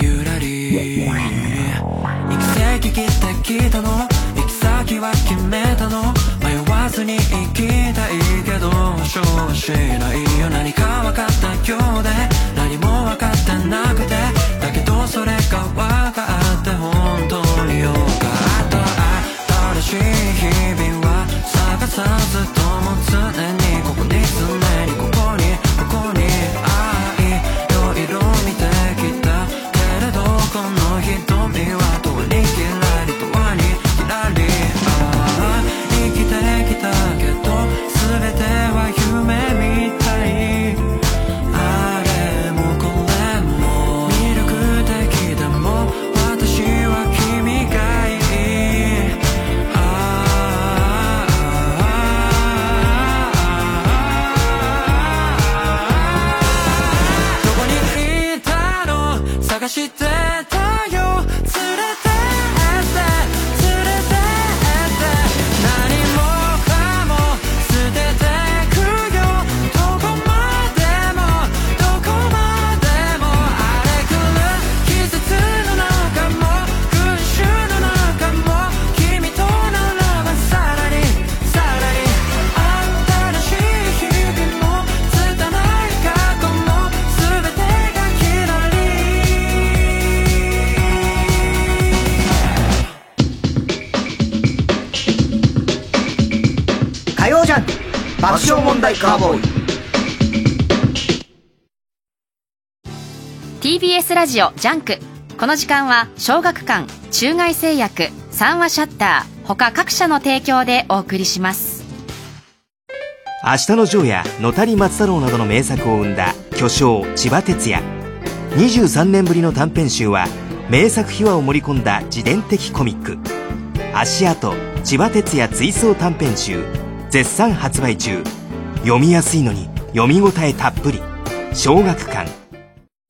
ゆらり。行き先切ってきたの？行き先は決めたの？迷わずに行きたいけど保証はしないよ。何か分かったようで何も分かってなくて。カーボーイ。TBS ラジオジャンク。この時間は小学館中外製薬三和シャッター他各社の提供でお送りします。あしたのジョーやのたり松太郎などの名作を生んだ巨匠千葉哲也。23年ぶりの短編集は名作秘話を盛り込んだ自伝的コミック「あしあと千葉哲也追想短編集」絶賛発売中読みやすいのに読み応えたっぷり小学館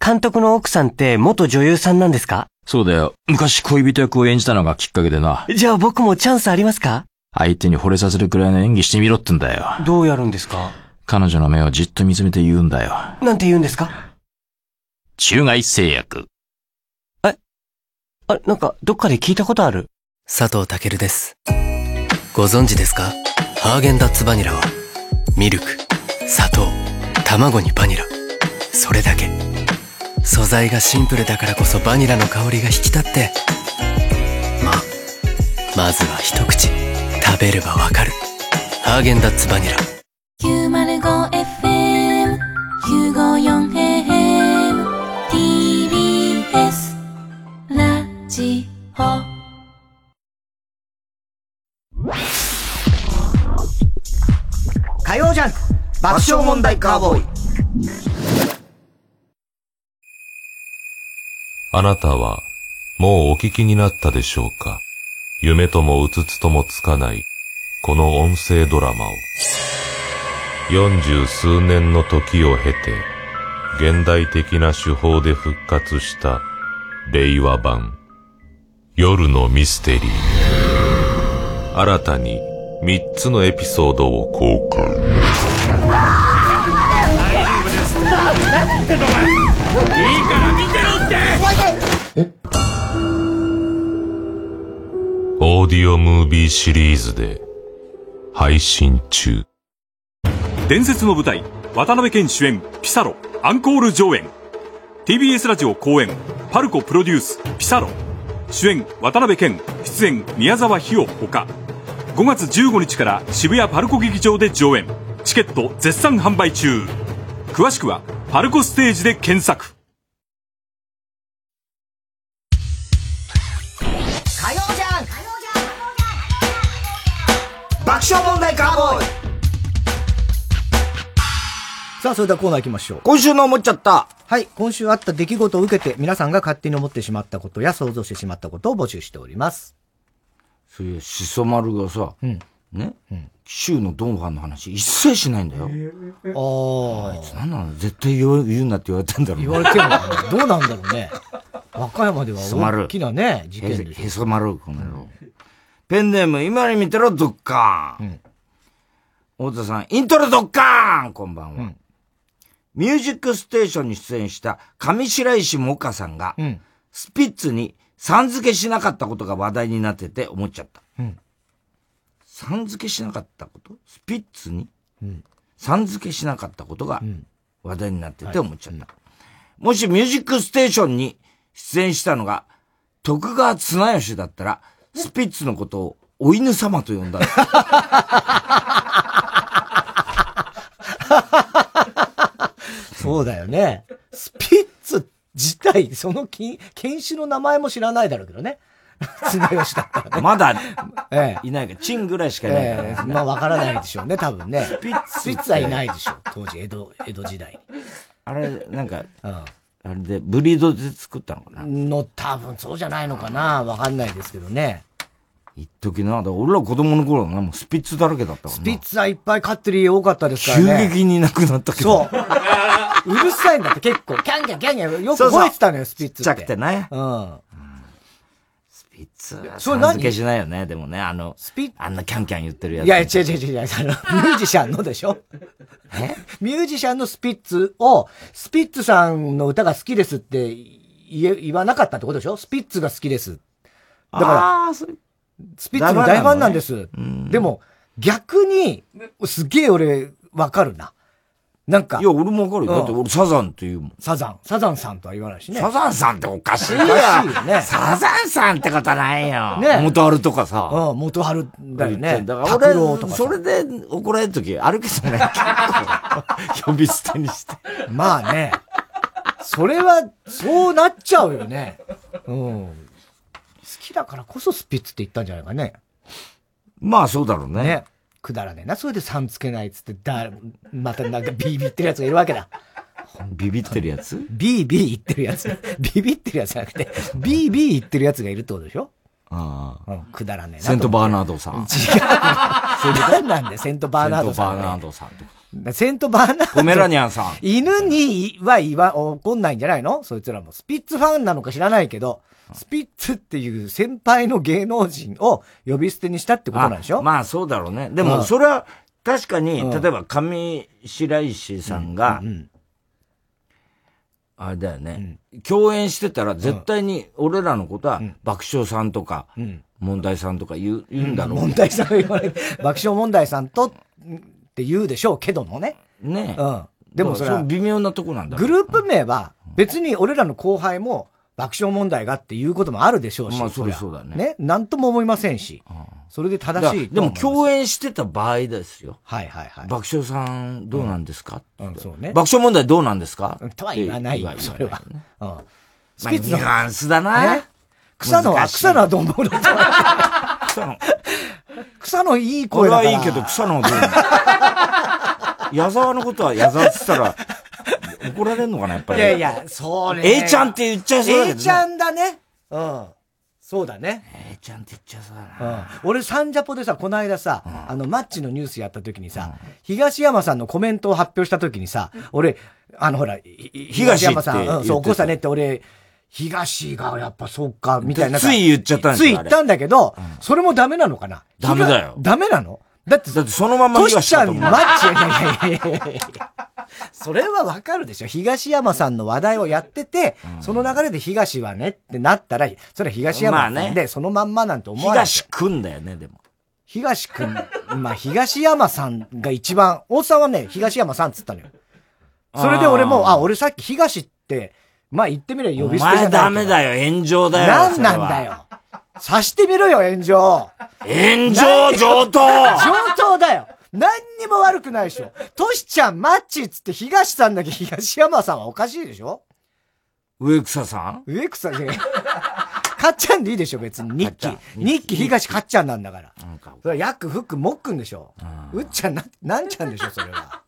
監督の奥さんって元女優さんなんですか？そうだよ。昔恋人役を演じたのがきっかけでな。じゃあ僕もチャンスありますか？相手に惚れさせるくらいの演技してみろってんだよ。どうやるんですか？彼女の目をじっと見つめて言うんだよ。なんて言うんですか？中外製薬。あ、なんかどっかで聞いたことある。佐藤健です。ご存知ですか？ハーゲンダッツバニラは、ミルク、砂糖、卵にバニラ。それだけ。素材がシンプルだからこそバニラの香りが引き立って。ままずは一口。食べればわかる。ハーゲンダッツバニラ。905FM954AM TBS ラジオ。火曜ジャンク爆笑問題カーボーイあなたは、もうお聞きになったでしょうか？夢ともうつつともつかない、この音声ドラマを。四十数年の時を経て、現代的な手法で復活した、令和版、夜のミステリー。新たに、三つのエピソードを公開。オーディオムービーシリーズで配信中。伝説の舞台渡辺謙主演ピサロアンコール上演。TBS ラジオ公演パルコプロデュースピサロ。主演渡辺謙。出演宮沢ひよほか5月15日から渋谷パルコ劇場で上演チケット絶賛販売中詳しくはパルコステージで検索火曜ジャンク爆笑問題カーボーイさあ、それではコーナー行きましょう。今週の思っちゃった。はい。今週あった出来事を受けて、皆さんが勝手に思ってしまったことや想像してしまったことを募集しております。そういうしそ丸がさ、うん。ね、州のドンファンの話一切しないんだよ。ああ。あいつ何なの？絶対言う言うなって言われたんだろうね言われてるのかなどうなんだろうね。和歌山ではへそ丸大きなね、事件で。へそ丸、この野郎。ペンネーム、今に見てろ、ドッカーン。太田さん、イントロドッカーンこんばんは。ミュージックステーションに出演した上白石萌歌さんが、うん。スピッツにさん付けしなかったことが話題になってて思っちゃった。うん。さん付けしなかったこと？スピッツに？うん。さん付けしなかったことが話題になってて思っちゃった。はもしミュージックステーションに出演したのが徳川綱吉だったら、スピッツのことをお犬様と呼んだ。そうだよね。スピッツ自体、その金、犬種の名前も知らないだろうけどね。綱吉だったらね。まだ、ええ。いないから、チンぐらいしかいないからええまあわからないでしょうね、多分ね。スピッツ。スピッツはいないでしょう、当時、江戸、江戸時代に。あれ、なんか、うん。あれで、ブリードで作ったのかな？の、多分そうじゃないのかなわかんないですけどね。一時な、だ俺ら子供の頃はな、もうスピッツだらけだったからな。スピッツはいっぱい飼ってる家多かったですからね。急激にいなくなったけど。そう。うるさいんだって結構。キャンキャンキャンキャンよく吠えてたのよ、スピッツって。ちっちゃくてね。うん。スピッツはそれ何？付けしないよね、でもね、あの、スピッあんなキャンキャン言ってるやつ。いや、違う違う違う違う。あの、ミュージシャンのでしょ？え？ミュージシャンのスピッツを、スピッツさんの歌が好きですって言え、言わなかったってことでしょ？スピッツが好きです。だから、スピッツの大ファンなんで大す。でも、逆に、すげえ俺、わかるな。なんかい、や、俺もわかるよ。うんだって俺サザンって言うもん。サザン、サザンさんとは言わないしね。サザンさんっておかしいよ。おかしいよねサザンさんってことないよ。ね元あるとかさ。うん、元春だよね。だから俺、それで怒られるときあるけどね、呼び捨てにして。まあね。それは、そうなっちゃうよね。うん。好きだからこそスピッツって言ったんじゃないかね。まあそうだろうね。ね。くだらねえな。それで3つけないっつって、だ、またなんかビービーってるやつがいるわけだ。ビビってるやつ？ビービー言ってるやつ。ビビってるやつじゃなくて、ビービー言ってるやつがいるってことでしょ？ああ。うん、くだらねえな。セントバーナードさん。違う。それ何なんだよ、セントバーナードさん、セントバーナードさんとか。セントバーナード。ポメラニャンさん。犬には言わ、怒んないんじゃないの？そいつらも。スピッツファンなのか知らないけど、スピッツっていう先輩の芸能人を呼び捨てにしたってことなんでしょ？あまあそうだろうね。でも、うん。それは、確かに、うん。例えば上白石さんが、あれだよね、共演してたら絶対に俺らのことは爆笑さんとか、ん。問題さんとか言う言うんだろう。問題さんが言われる。爆笑問題さんとって言うでしょ？うけどもね。ねうん。でもそれはう微妙なとこなんだグループ名は別に俺らの後輩も爆笑問題がっていうこともあるでしょうし。まあそりゃりゃそうだねね。なんとも思いませんし。それで正しいでも共演してた場合ですよ。はいはいはい。爆笑さんどうなんですか、うん、そうね。爆笑問題どうなんですか？とは言わないよそれはうん。まあ、ニュアンスだな。ね草野は、草野はどう思うの草野。草野いい声だから。はいいけど、草野はどうなの 矢沢のことは矢沢って言ったら、怒られんのかな、やっぱり。いやいや、そうね。A ちゃんって言っちゃいそうだけど A ねちゃんだね。うん。そうだね。A ちゃんって言っちゃいそうだな。うん。俺、サンジャポでさ、この間さ、あの、マッチのニュースやった時にさ、東山さんのコメントを発表した時にさ、俺、あの、ほら、ひ東山さん、うん、そう、起こしたねって俺、東がやっぱそうか、みたいな。つい言っちゃったんですよつい言ったんだけど、それもダメなのかな？ダメだよダメなの？だって、だってそのままトシちゃん、マッチ、いやいやいやいやそれはわかるでしょ。東山さんの話題をやってて、その流れで東はねってなったら、それは東山さんまあで、そのまんまなんて思わない。東くんだよね、でも。東くん、まあ、東山さんが一番、大沢はね、東山さんっつったのよ。それで俺も、あ俺さっき東って、まあ言ってみればお呼び捨てじゃないけど。前ダメだよ、炎上だよ。なんなんだよ。さしてみろよ、炎上。炎上上等 上等だよ。何にも悪くないでしょ。トシちゃん、マッチっつって東さんだけ東山さんはおかしいでしょ植草さん？植草じゃかっちゃんでいいでしょ、別に。日記。日記東かっちゃんなんだから。それはヤック、フック、モックンでしょ。うっちゃんな、なんちゃんでしょ、それは。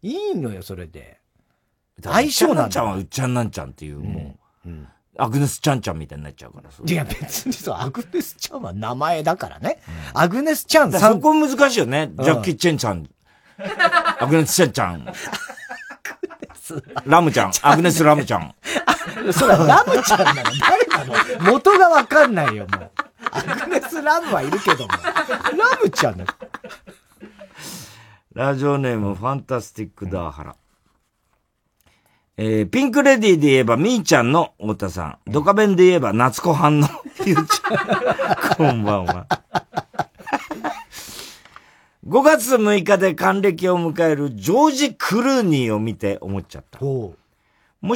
いいのよ、それで。相性なんだ。ちゃんはうっちゃんなんちゃんっていう、もう、アグネスちゃんちゃんみたいになっちゃうから。いや、別にそう、アグネスちゃんは名前だからね。アグネスちゃんださん。そこ難しいよね。うんジャッキー・チェンちゃん。アグネス・チェンちゃん。ラムちゃん。アグネス・ラムちゃん。それはラムちゃんなの誰なの？元がわかんないよ、もう。アグネス・ラムはいるけども。ラムちゃんなのラジオネーム、ファンタスティック・ダーハラ。えー、ピンクレディーで言えば、みーちゃんの太田さん。ドカベンで言えば、夏子藩の ゆうちゃん。こんばんは。5月6日で還暦を迎えるジョージ・クルーニーを見て思っちゃった。も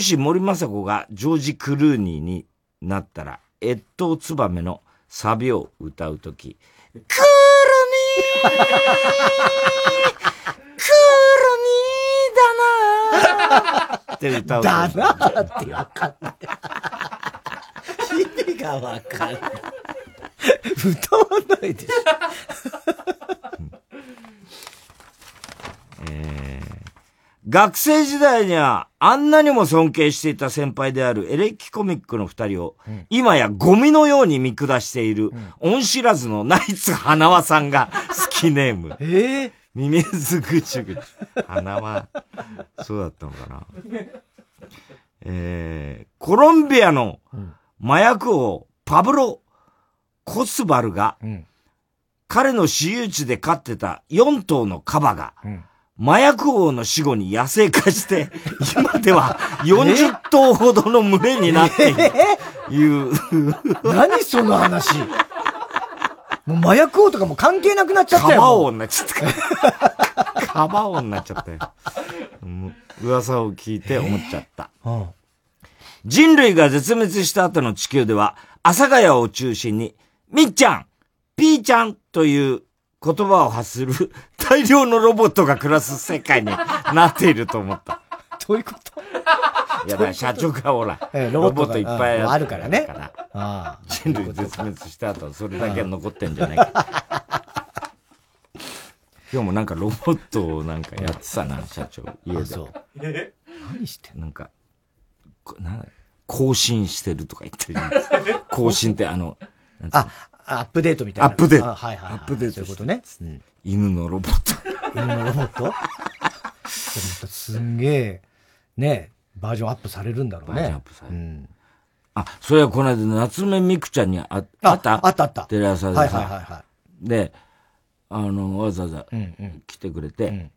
し森昌子がジョージ・クルーニーになったら、越冬ツバメのサビを歌うとき、クールニー クールニーだなーって歌うと。だなーってわかんない。意味がわかんない。歌わないでしょ。えー学生時代にはあんなにも尊敬していた先輩であるエレキコミックの二人を、今やゴミのように見下している、恩知らずのナイツ花輪さんが好きネーム。ええミミズぐちゅぐちゅ。花輪、そうだったのかな。えー、コロンビアの麻薬王、パブロ・コスバルが、彼の私有地で飼ってた4頭のカバが、麻薬王の死後に野生化して、今では40頭ほどの群れになっている。という。何その話？もう麻薬王とかも関係なくなっちゃったよ。カバ王になっちゃった。カバ王になっちゃったよ。噂を聞いて思っちゃった。うん人類が絶滅した後の地球では、阿佐ヶ谷を中心に、みっちゃん、ピーちゃんという言葉を発する大量のロボットが暮らす世界になっていると思った。どういうこと？いや、だから社長がほら、ええロボットいっぱいうんあるからね人類絶滅した後、それだけ残ってんじゃないか。今日もなんかロボットをなんかやってたな、社長。家で。そう何してんなんか、こな更新してるとか言ってる。更新ってあの、あ、アップデートみたいな。アップデート。あはいはいはいアップデートそういうことね。うん犬のロボット？犬のロボット すんげえ、ねバージョンアップされるんだろうね。バージョンアップされるうんあ、それはこの間、夏目みくちゃんにああった？あったあったテレ朝でさ。はいはいはいはで、あの、わざわざうんうん来てくれて、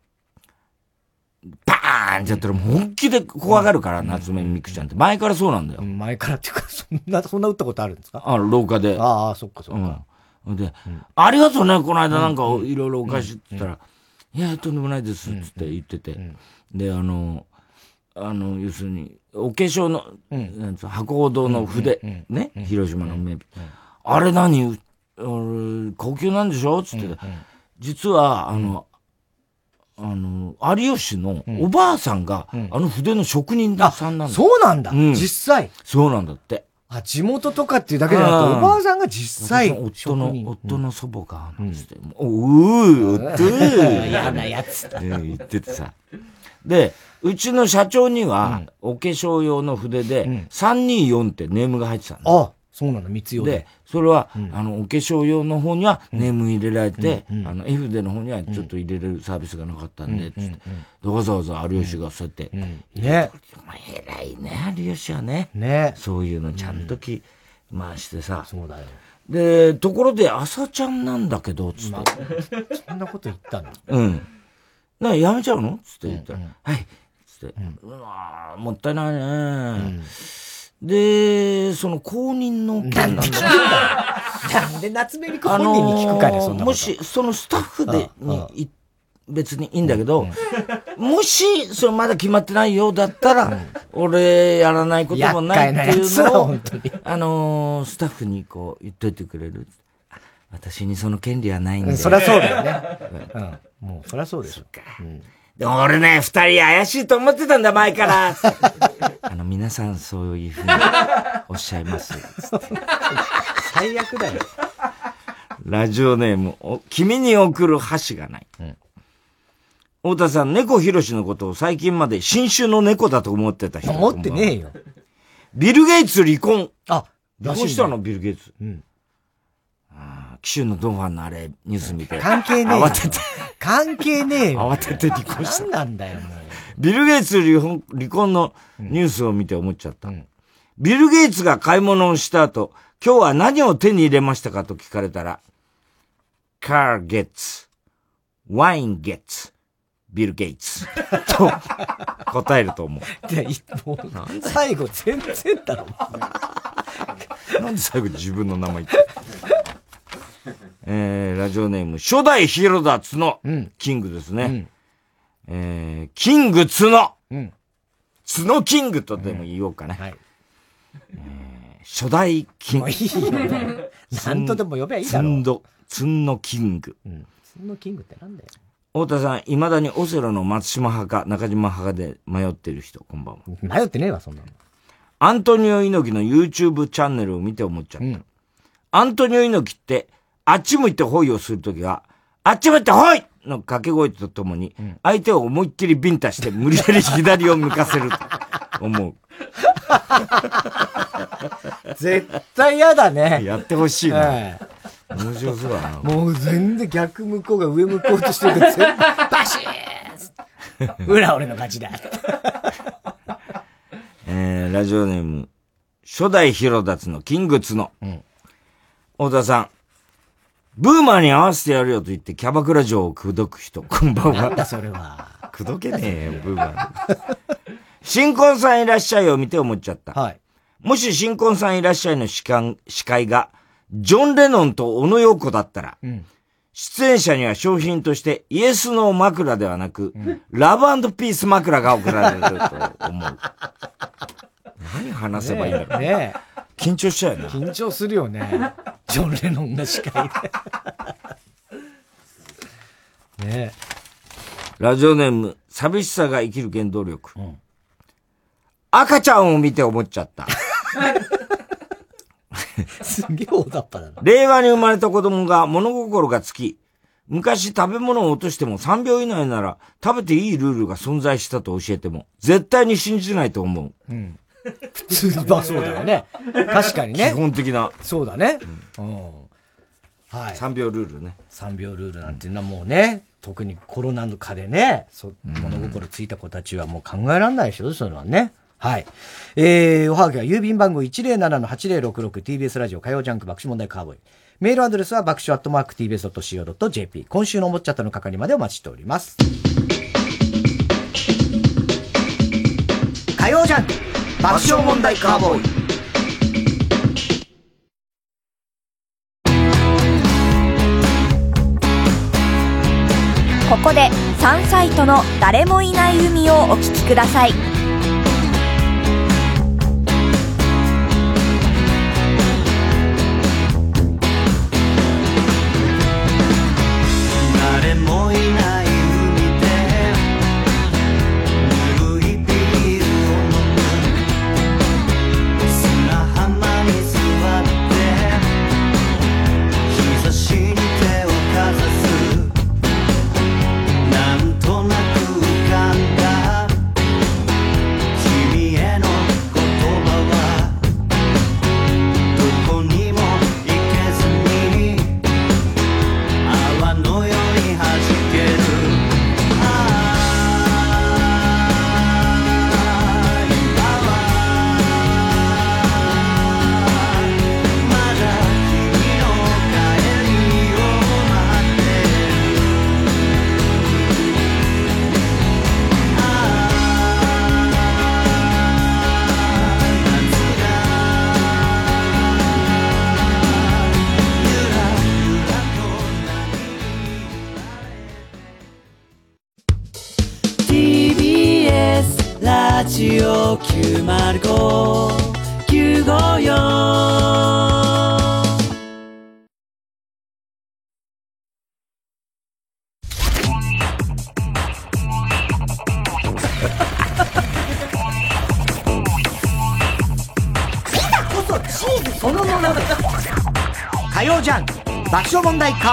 バーンってやったら本気で怖がるから、夏目みくちゃんって。前からそうなんだよ。前からっていうか、そんな、そんな打ったことあるんですか？あの、廊下で。ああ、そっかそっか。うん。で、ありがとうね、この間なんかいろいろおかしいって言ったら、いや、とんでもないです、つって言ってて。で、あの、ああの、要するに、お化粧の、なんつうの博報堂の筆、ね、広島の名物。あれ何？う俺高級なんでしょ？つって、実は、あの、あの、有吉のおばあさんが、あの筆の職人さんなんだ。そうなんだ。うん実際。そうなんだって。あ、地元とかっていうだけじゃなくて、うんおばあさんが実際、夫の、夫の祖母が、なんつって、おうー、おっとー。嫌なやつだえー言っててさ。で、うちの社長には、お化粧用の筆で、324ってネームが入ってたの。あ、そうなんだ、三つ用でで。、それは、あの、お化粧用の方にはネーム入れられて、あの、F での方にはちょっと入れれるサービスがなかったんで、つって。でわざわざ有吉がそうやって、ね。まあ、偉いね、有吉はね。ね。そういうのちゃんとき、回してさ。そうだよ。で、ところで、朝ちゃんなんだけど、つって。そんなこと言ったの？うん。な、やめちゃうの？つって言ったら、はい。つって、うわーもったいないね、で、その公認の件なんだけど、なんで夏目に本人に聞くかね、そんな。もし、そのスタッフで、にい別にいいんだけど、もし、それまだ決まってないようだったら、俺、やらないこともないっていうのをあのー、スタッフにこう、言っといてくれる。あ私にその権利はないんで。うんそりゃそうだよね。うん。もう、そりゃそうでしょ。うんでも俺ね、二人怪しいと思ってたんだ、前から。あの、皆さんそういうふうに おっしゃいます。最悪だよ。ラジオネーム、お君に送る箸がない。太田さん、猫ひろしのことを最近まで新種の猫だと思ってた人。思ってねえよ。ビル・ゲイツ離婚。あ、離婚したの、ビル・ゲイツ？うん。紀州のドンファンのあれ、ニュース見て。関係ねえよ。慌てて。関係ねえよ。慌てて離婚した。何なんだよ、もう。ビル・ゲイツ離婚離婚のニュースを見て思っちゃった。ビル・ゲイツが買い物をした後、今日は何を手に入れましたかと聞かれたら、カー・ゲッツ、ワイン・ゲッツ、ビル・ゲイツ、と答えると思う。で、いもう、最後全然だろ。なんで最後自分の名前言ってえー、ラジオネーム、初代ヒロダツのキングですね。えー、キングツノ。うん。ツノキングとでも言おうかね。はい。えー、初代キング。もういいよね。何とでも呼べばいいだろ。ツンド、ツンノキング。うん。そのキングってなんだよ。太田さん、未だにオセロの松島派か中島派かで迷ってる人、こんばんは。迷ってねえわ、そんなの。アントニオ猪木の YouTube チャンネルを見て思っちゃった。アントニオ猪木って、あっち向いてホイをするときは、あっち向いてホイの掛け声とともに、相手を思いっきりビンタして無理やり左を向かせると思う。絶対嫌だね。やってほしいな。え面白そうだな。もう全然逆向こうが上向こうとしてる全部バシーン裏俺の勝ちだ。えー、ラジオネーム、初代ヒロダツのキングツノ。太田さん、ブーマーに合わせてやるよと言ってキャバクラ城を口説く人、こんばんは。なんだそれは。口説けねえよ、ブーマー。新婚さんいらっしゃいを見て思っちゃった。はい。もし新婚さんいらっしゃいの司会司会が、ジョン・レノンと小野洋子だったら、ん出演者には商品としてイエスの枕ではなく、ラブピース枕が贈られると思う。何話せばいいんだろう。ね緊張しちゃうよな。緊張するよね。ジョン・レノンが司会で。ねラジオネーム、寂しさが生きる原動力。赤ちゃんを見て思っちゃった。すげえ大雑把だな。令和に生まれた子供が物心がつき、昔食べ物を落としても3秒以内なら食べていいルールが存在したと教えても、絶対に信じないと思う。うん。普通、まあそうだよね。確かにね。基本的な。そうだね。うん。はい。3秒ルールね。3秒ルールなんていうのはもうね、特にコロナ禍でね、そ物心ついた子たちはもう考えられないでしょ、そういうのはね。はい。えー、おはがきは郵便番号 107-8066TBS ラジオ火曜ジャンク爆笑問題カーボーイ。メールアドレスは爆笑アットマーク TBS.CO.JP。今週のおもっちゃったの係までお待ちしております。火曜ジャンク爆笑問題カーボーイ。ここで山サイトの誰もいない海をお聞きください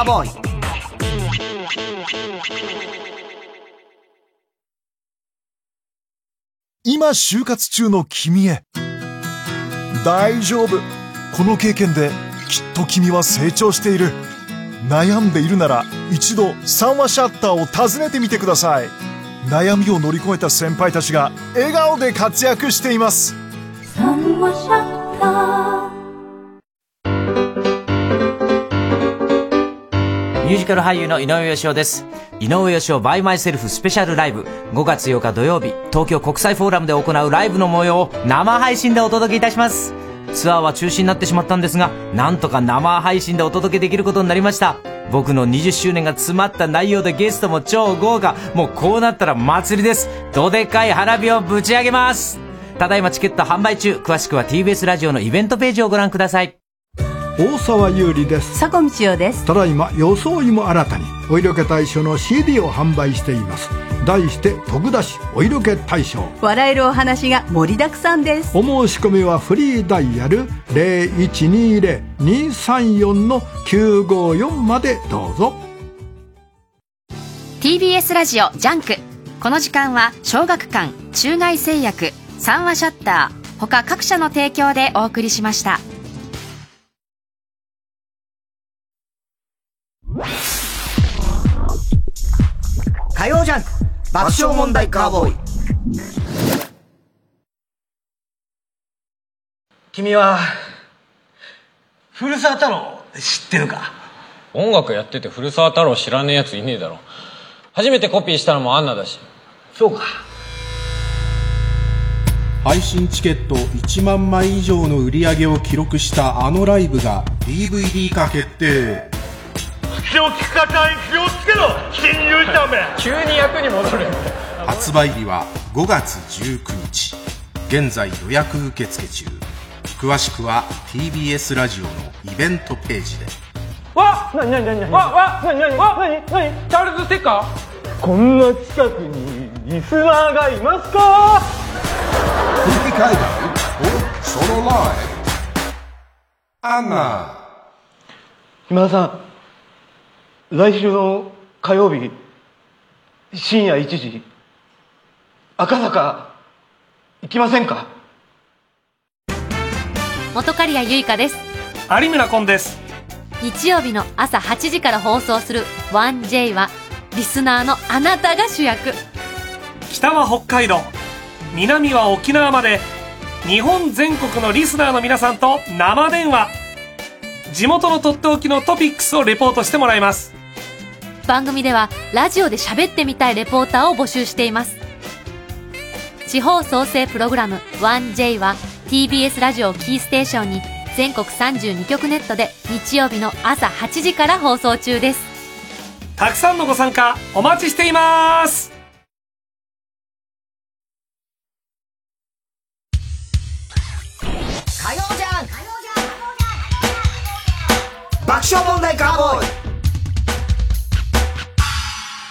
ボーイ。今就活中の君へ。大丈夫。この経験できっと君は成長している。悩んでいるなら一度三話シャッターを訪ねてみてください。悩みを乗り越えた先輩たちが笑顔で活躍しています。三話シャッターミュージカル俳優の井上芳雄です。井上芳雄 by myself スペシャルライブ。5月8日土曜日、東京国際フォーラムで行うライブの模様を生配信でお届けいたします。ツアーは中止になってしまったんですが、なんとか生配信でお届けできることになりました。僕の20周年が詰まった内容でゲストも超豪華。もうこうなったら祭りです。どでかい花火をぶち上げます。ただいまチケット販売中。詳しくは TBS ラジオのイベントページをご覧ください。大沢悠里です。さこみちよです。ただいま装いも新たにお色気大賞の CD を販売しています。題して特出しお色気大賞。笑えるお話が盛りだくさんです。お申し込みはフリーダイヤル0120-234-954までどうぞ。TBS ラジオジャンク。この時間は小学館中外製薬三和シャッター他各社の提供でお送りしました火曜ジャンク爆笑問題カーボーイ。君は、古澤太郎知ってるか？音楽やってて古澤太郎知らねえやついねえだろ。初めてコピーしたのもアンナだし。そうか。配信チケット1万枚以上の売り上げを記録したあのライブが DVD 化決定気を利く方に気をつけろ。新入社め。急に役に戻る発売日は5月19日。現在予約受付中。詳しくは TBS ラジオのイベントページで。わなになになになにわわなになにわなになに。チャールズステッカー？こんな近くにリスナーがいますか？空気階段おソロライブアンナ。今田さん来週の火曜日深夜1時赤坂行きませんか？元刈谷由香です。有村昆です。日曜日の朝8時から放送する 1J はリスナーのあなたが主役。北は北海道。南は沖縄まで。日本全国のリスナーの皆さんと生電話。地元のとっておきのトピックスをレポートしてもらいます番組ではラジオで喋ってみたいレポーターを募集しています。地方創生プログラム 1J は TBS ラジオをキーステーションに全国32局ネットで日曜日の朝8時から放送中です。たくさんのご参加お待ちしています。火曜ジャンク爆笑問題カーボーイ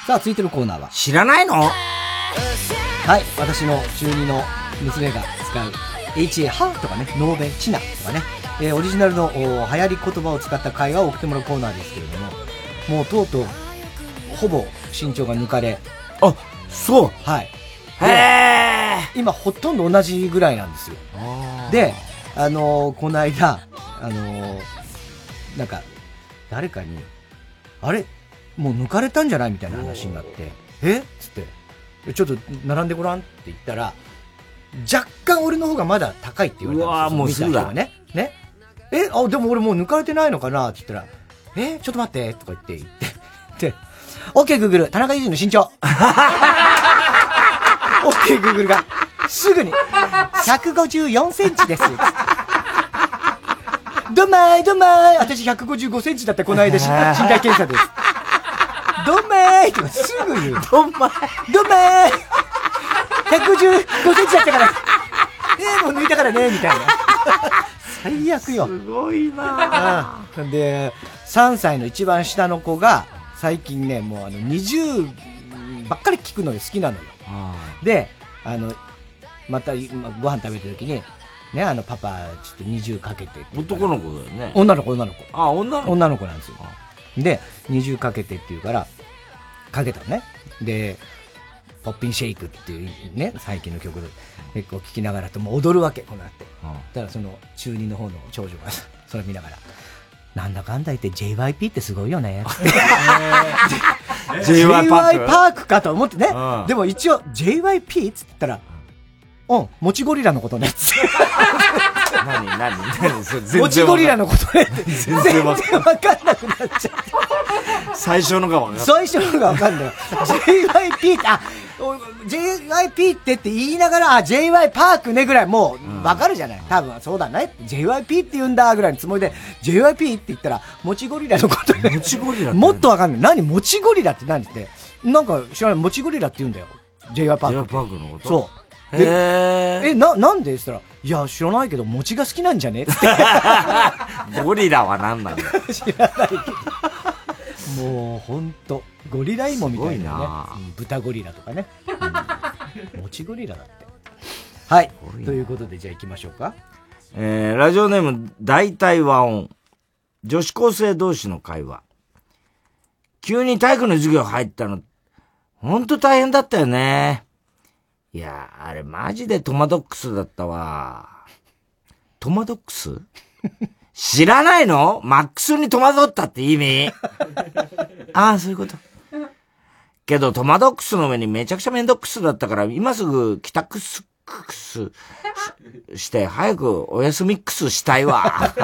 さあ、続いてのコーナーは。知らないの？はい、私の中二の娘が使う HA ハーとかね、ノーベンチナとかね、えーオリジナルのお流行り言葉を使った会話を送ってもらうコーナーですけれども、もうとうとう、ほぼ身長が抜かれ。あ、そう。はい。へー。今ほとんど同じぐらいなんですよ。で、あのーこの間、あのーなんか、誰かに、あれ？もう抜かれたんじゃない？みたいな話になって、え？っつって、えちょっと並んでごらんって言ったら、若干俺の方がまだ高いって言われたんですよ。うわーもうすぐだね。ね？え、あ、でも俺もう抜かれてないのかなって言ったら、え、ちょっと待って、とか言って言って、で、OK グーグル、田中裕二の身長。OK グーグルが、すぐに、154センチです。どんまーい、どんまーい。私155センチだった、この間、し身体検査です。どんまーいとかすぐ言う。どんまーい。どんまーい。115センチだったから、えー、もう抜いたからね、みたいな。最悪よ。すごいなうんで、3歳の一番下の子が、最近ね、もうあの、20ばっかり聞くのよ、好きなのよ。で、あの、また、まご飯食べてる時に、ね、あの、パパ、ちょっと20かけて男の子だよね。女の子、女の子。あ、女の子女の子なんですよ。で、20かけてって言うから、かけたのね。で、ポッピンシェイクっていうね、最近の曲で結構聴きながらともう踊るわけ、このって。だからその中二の方の長女が それ見ながら、なんだかんだ言って JYP ってすごいよね。つ って J.Y. パーク J.Y. パーク？かと思ってね。でも一応 JYP っつったら、うん、もちゴリラのことね。つって何何何それ全然もちゴリラのことねって。全然わかんな。くなっちゃって。最初のがわかんない最初のがわかんない。JYP って、あ、JYP ってって言いながら、あ、JY パークねぐらいもうわかるじゃない。多分そうだね。JYP って言うんだぐらいのつもりで、JYP って言ったら、もちゴリラのこと。もちゴリラもっとわかんない。何もちゴリラって何って。なんか知らない。もちゴリラって言うんだよ。JY パーク。J.Y. パークのことそう。へえ、な、なんでって言ったら、いや、知らないけど、餅が好きなんじゃね？って。ゴリラは何なんだよ。知らないけど。もう、ほんと。ゴリライモみたいなね豚ゴリラとかね。うん、餅ゴリラだって。はい。ということで、じゃあ行きましょうか。えー、ラジオネーム、大体和音。女子高生同士の会話。急に体育の授業入ったの、ほんと大変だったよね。いや、あれマジでトマドックスだったわ。トマドックス？知らないの？マックスに戸惑ったって意味？ああ、そういうこと。けど、トマドックスの上にめちゃくちゃメンドックスだったから、今すぐ帰宅す、クスしして、早くお休みックスしたいわ。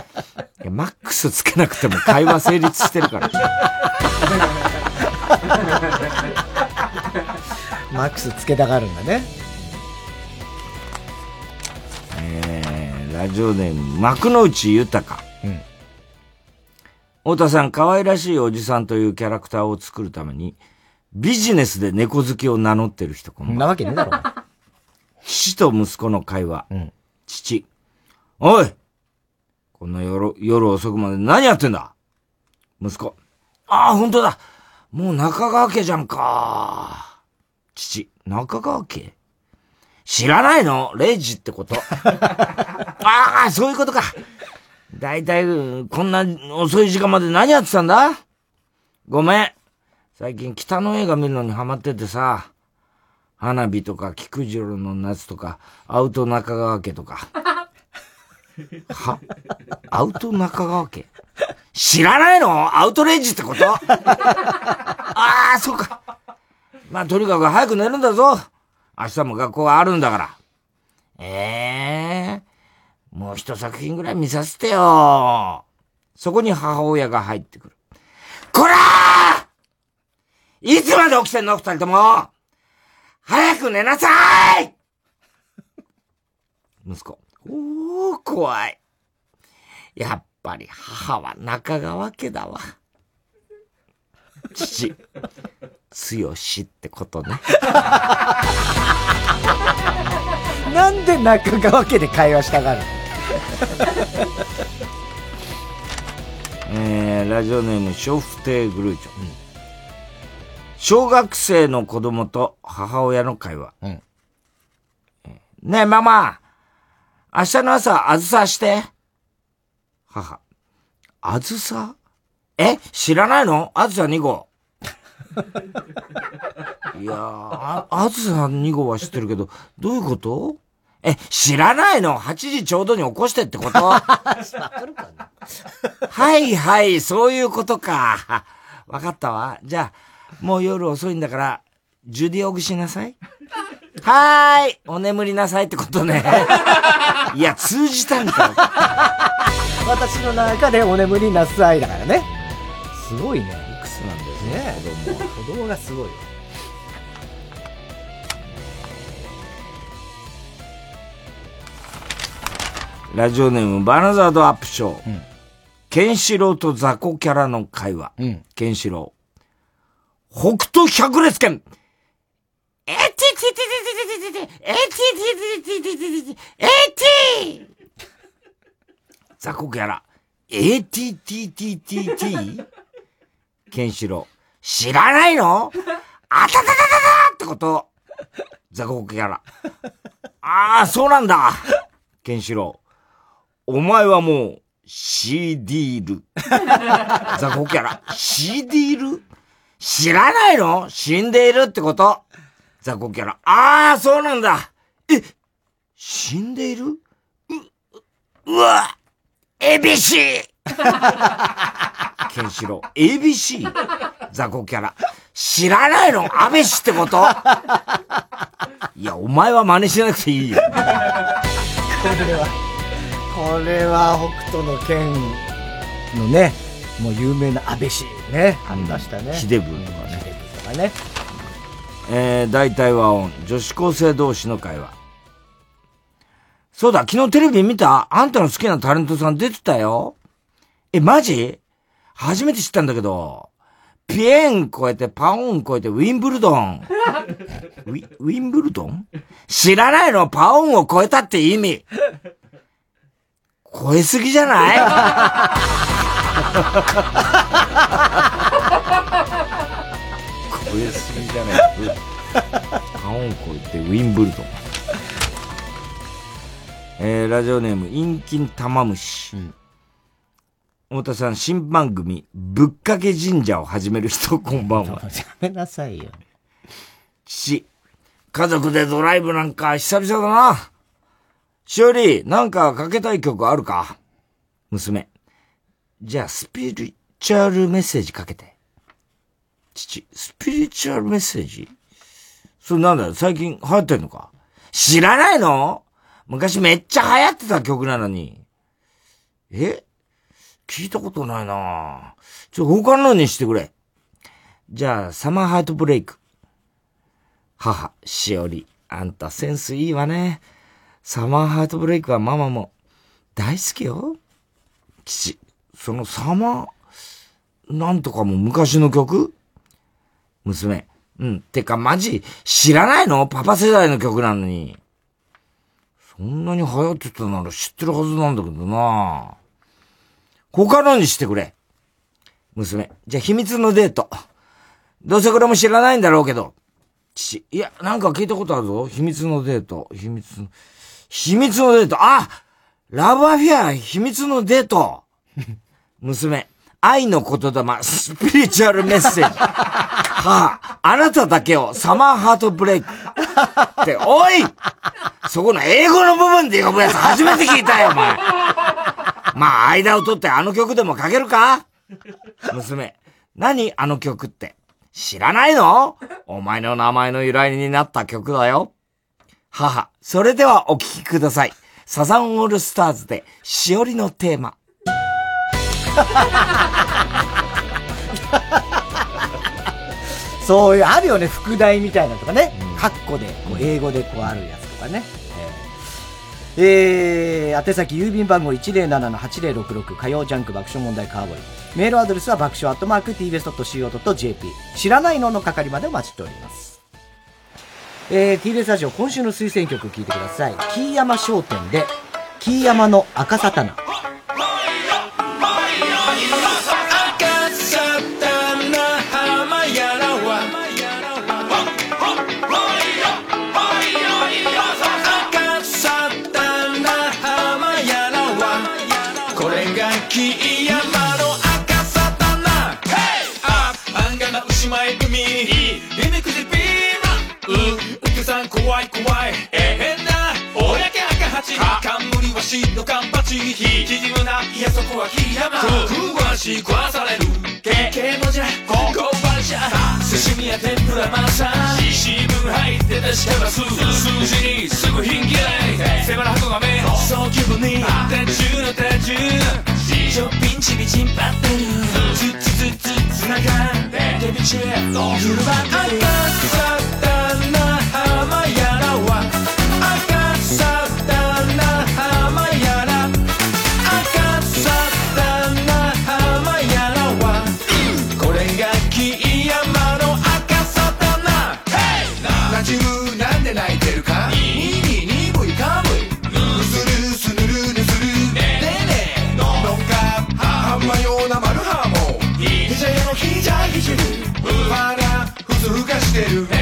いやマックスつけなくても会話成立してるから。マックスつけたがるんだね。えー、ラジオネーム、幕の内豊。うん。太田さん、可愛らしいおじさんというキャラクターを作るために、ビジネスで猫好きを名乗ってる人こんなわけねえだろ。父と息子の会話。父。おいこんな夜、夜遅くまで何やってんだ息子。ああ、本当だもう中川家じゃんか。父。中川家？知らないの？レイジってこと？ああ、そういうことか。だいたい、こんな遅い時間まで何やってたんだ？ごめん。最近北の映画見るのにハマっててさ。花火とか、菊次郎の夏とか、アウト中川家とか。は？アウト中川家？知らないの？アウトレイジってこと？ああ、そうか。まあ、とにかく早く寝るんだぞ。明日も学校があるんだから。ええもう一作品ぐらい見させてよ。そこに母親が入ってくる。こらーいつまで起きてんの二人とも早く寝なさい息子。おー、怖い。やっぱり母は中川家だわ。父、強しってことね。なんで中川家で会話したがるの？えー、ラジオネーム、笑福亭グルーチョ。小学生の子供と母親の会話。ねえ、ママ。明日の朝、あずさして。母。あずさ？え知らないの？あずさ2号。いやー、ああずさ2号は知ってるけど、どういうこと？え、知らないの ?8 時ちょうどに起こしてってこと？はいはい、そういうことか。わかったわ。じゃあ、もう夜遅いんだから、ジュディオグしなさい。はーい、お眠りなさいってことね。いや、通じたんか。私の中でお眠りなさいだからね。すごいね。子供は。子供がすごいよ。ラジオネーム、バナザードアップショー。ケンシロウと雑魚キャラの会話。ケンシロウ。北斗百裂拳ええててててててててえてててててててえて雑穀やら、ATTTTT? ケンシロウ。知らないの？あたたたたたってこと。雑穀やら。ああ、そうなんだ。ケンシロウ。お前はもう、CD ル。雑穀やら。CD ル知らないの？死んでいるってこと。雑穀やら。ああ、そうなんだ。え、死んでいる？う、うわ、ABC! ケンシロウ。ABC? 雑魚キャラ。知らないの？安倍氏ってこと？いや、お前は真似しなくていいよ。これは、これは北斗の剣のね、もう有名な安倍氏ね、ありましたね。ヒデブとかね。ヒデブとかね。えー、大体和音、女子高生同士の会話。そうだ、昨日テレビ見た？あんたの好きなタレントさん出てたよ。え、マジ？初めて知ったんだけど、ピエン超えてパオン超えてウィンブルドン。ウィ、ウィンブルドン？知らないの？パオンを超えたって意味。超えすぎじゃない？超えすぎじゃない？パオン超えてウィンブルドン。えー、ラジオネーム、インキン玉虫。太田さん、新番組、ぶっかけ神社を始める人、こんばんは。やめなさいよ。父、家族でドライブなんか久々だな。しおり、なんかかけたい曲あるか？娘。じゃあ、スピリチュアルメッセージかけて。父、スピリチュアルメッセージ？それなんだよ、最近流行ってんのか？知らないの？昔めっちゃ流行ってた曲なのに。え？聞いたことないなちょ、他のにしてくれ。じゃあ、サマーハートブレイク。母、しおり、あんたセンスいいわね。サマーハートブレイクはママも大好きよ。父、そのサマー、なんとかも昔の曲娘、うん。てかマジ、知らないの？パパ世代の曲なのに。そんなに流行ってたなら知ってるはずなんだけどな他のにしてくれ。娘。じゃあ秘密のデート。どうせこれも知らないんだろうけど。父。いや、なんか聞いたことあるぞ。秘密のデート。秘密の、秘密のデート。あラブアフェア、秘密のデート。娘。愛の言霊、スピリチュアルメッセージ。はあ、あなただけをサマーハートブレイク。って、おいそこの英語の部分で呼ぶやつ初めて聞いたよ、お前。まあ、間を取ってあの曲でもかけるか？娘。何？あの曲って。知らないの？お前の名前の由来になった曲だよ。母。それではお聴きください。サザンオールスターズで、しおりのテーマ。そういう、あるよね、副題みたいなとかね。カッコで、こう、英語でこうあるやつとかね。えー、宛先郵便番号107-8066火曜ジャンク爆笑問題カーボーイ。メールアドレスは爆笑アットマーク tbs.co.jp。知らないのの係までお待ちしております。えー、TBS ラジオ今週の推薦曲聴いてください。キーヤマ商店で、キーヤマの赤サた冠は真のカンパチ。非縮むないやそこは木山。食わし食わされる。けけもじゃ。こうばじゃ。刺身や天ぷらまさ。新聞入って出してます数字にすぐ品嫌い背腹運がめ。早急分に。手中の手中。ちょっぴんちびちんぱってる。つつつつつながんでデビチュエフルバッグあんたったな浜やで泣いてるか？んうなひじゃひじふわなふつふかしてる。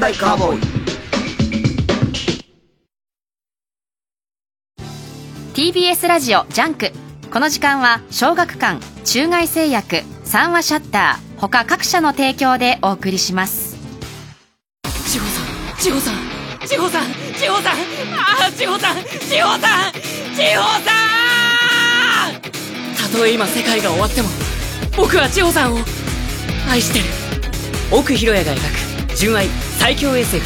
爆笑問題カーボーイ。TBS ラジオジャンク。この時間は小学館中外製薬三和シャッター他各社の提供でお送りします。千穂さん千穂さん千穂さん千穂さんああ千穂さん千穂さん千穂さん！たとえ今世界が終わっても僕は千穂さんを愛してる。奥博也が描く純愛最強 SF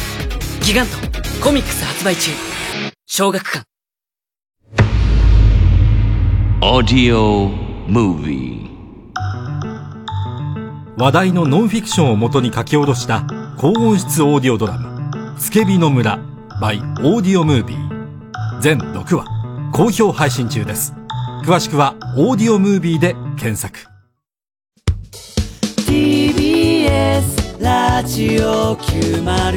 ギガント。コミックス発売中。小学館。Audio Movie 話題のノンフィクションをもとに書き下ろした高音質オーディオドラマ「つけびの村」by オーディオムービー全6話好評配信中です。詳しくはオーディオムービーで検索。TBS ラジオ905954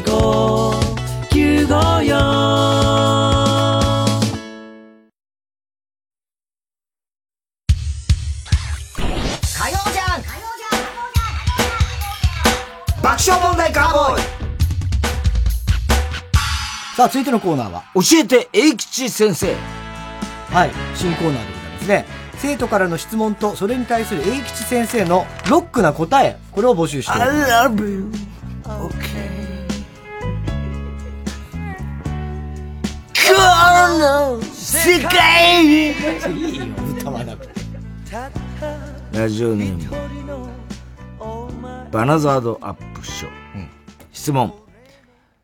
火曜ジャンク爆笑問題カーボーイ。さあ、続いてのコーナーは教えて英吉先生。はい、新コーナーでございますね。生徒からの質問と、それに対する英吉先生のロックな答え、これを募集しております。I love you. Okay. この世界にいいよ、歌わなくて。ラジオネームバナザードアップショー、質問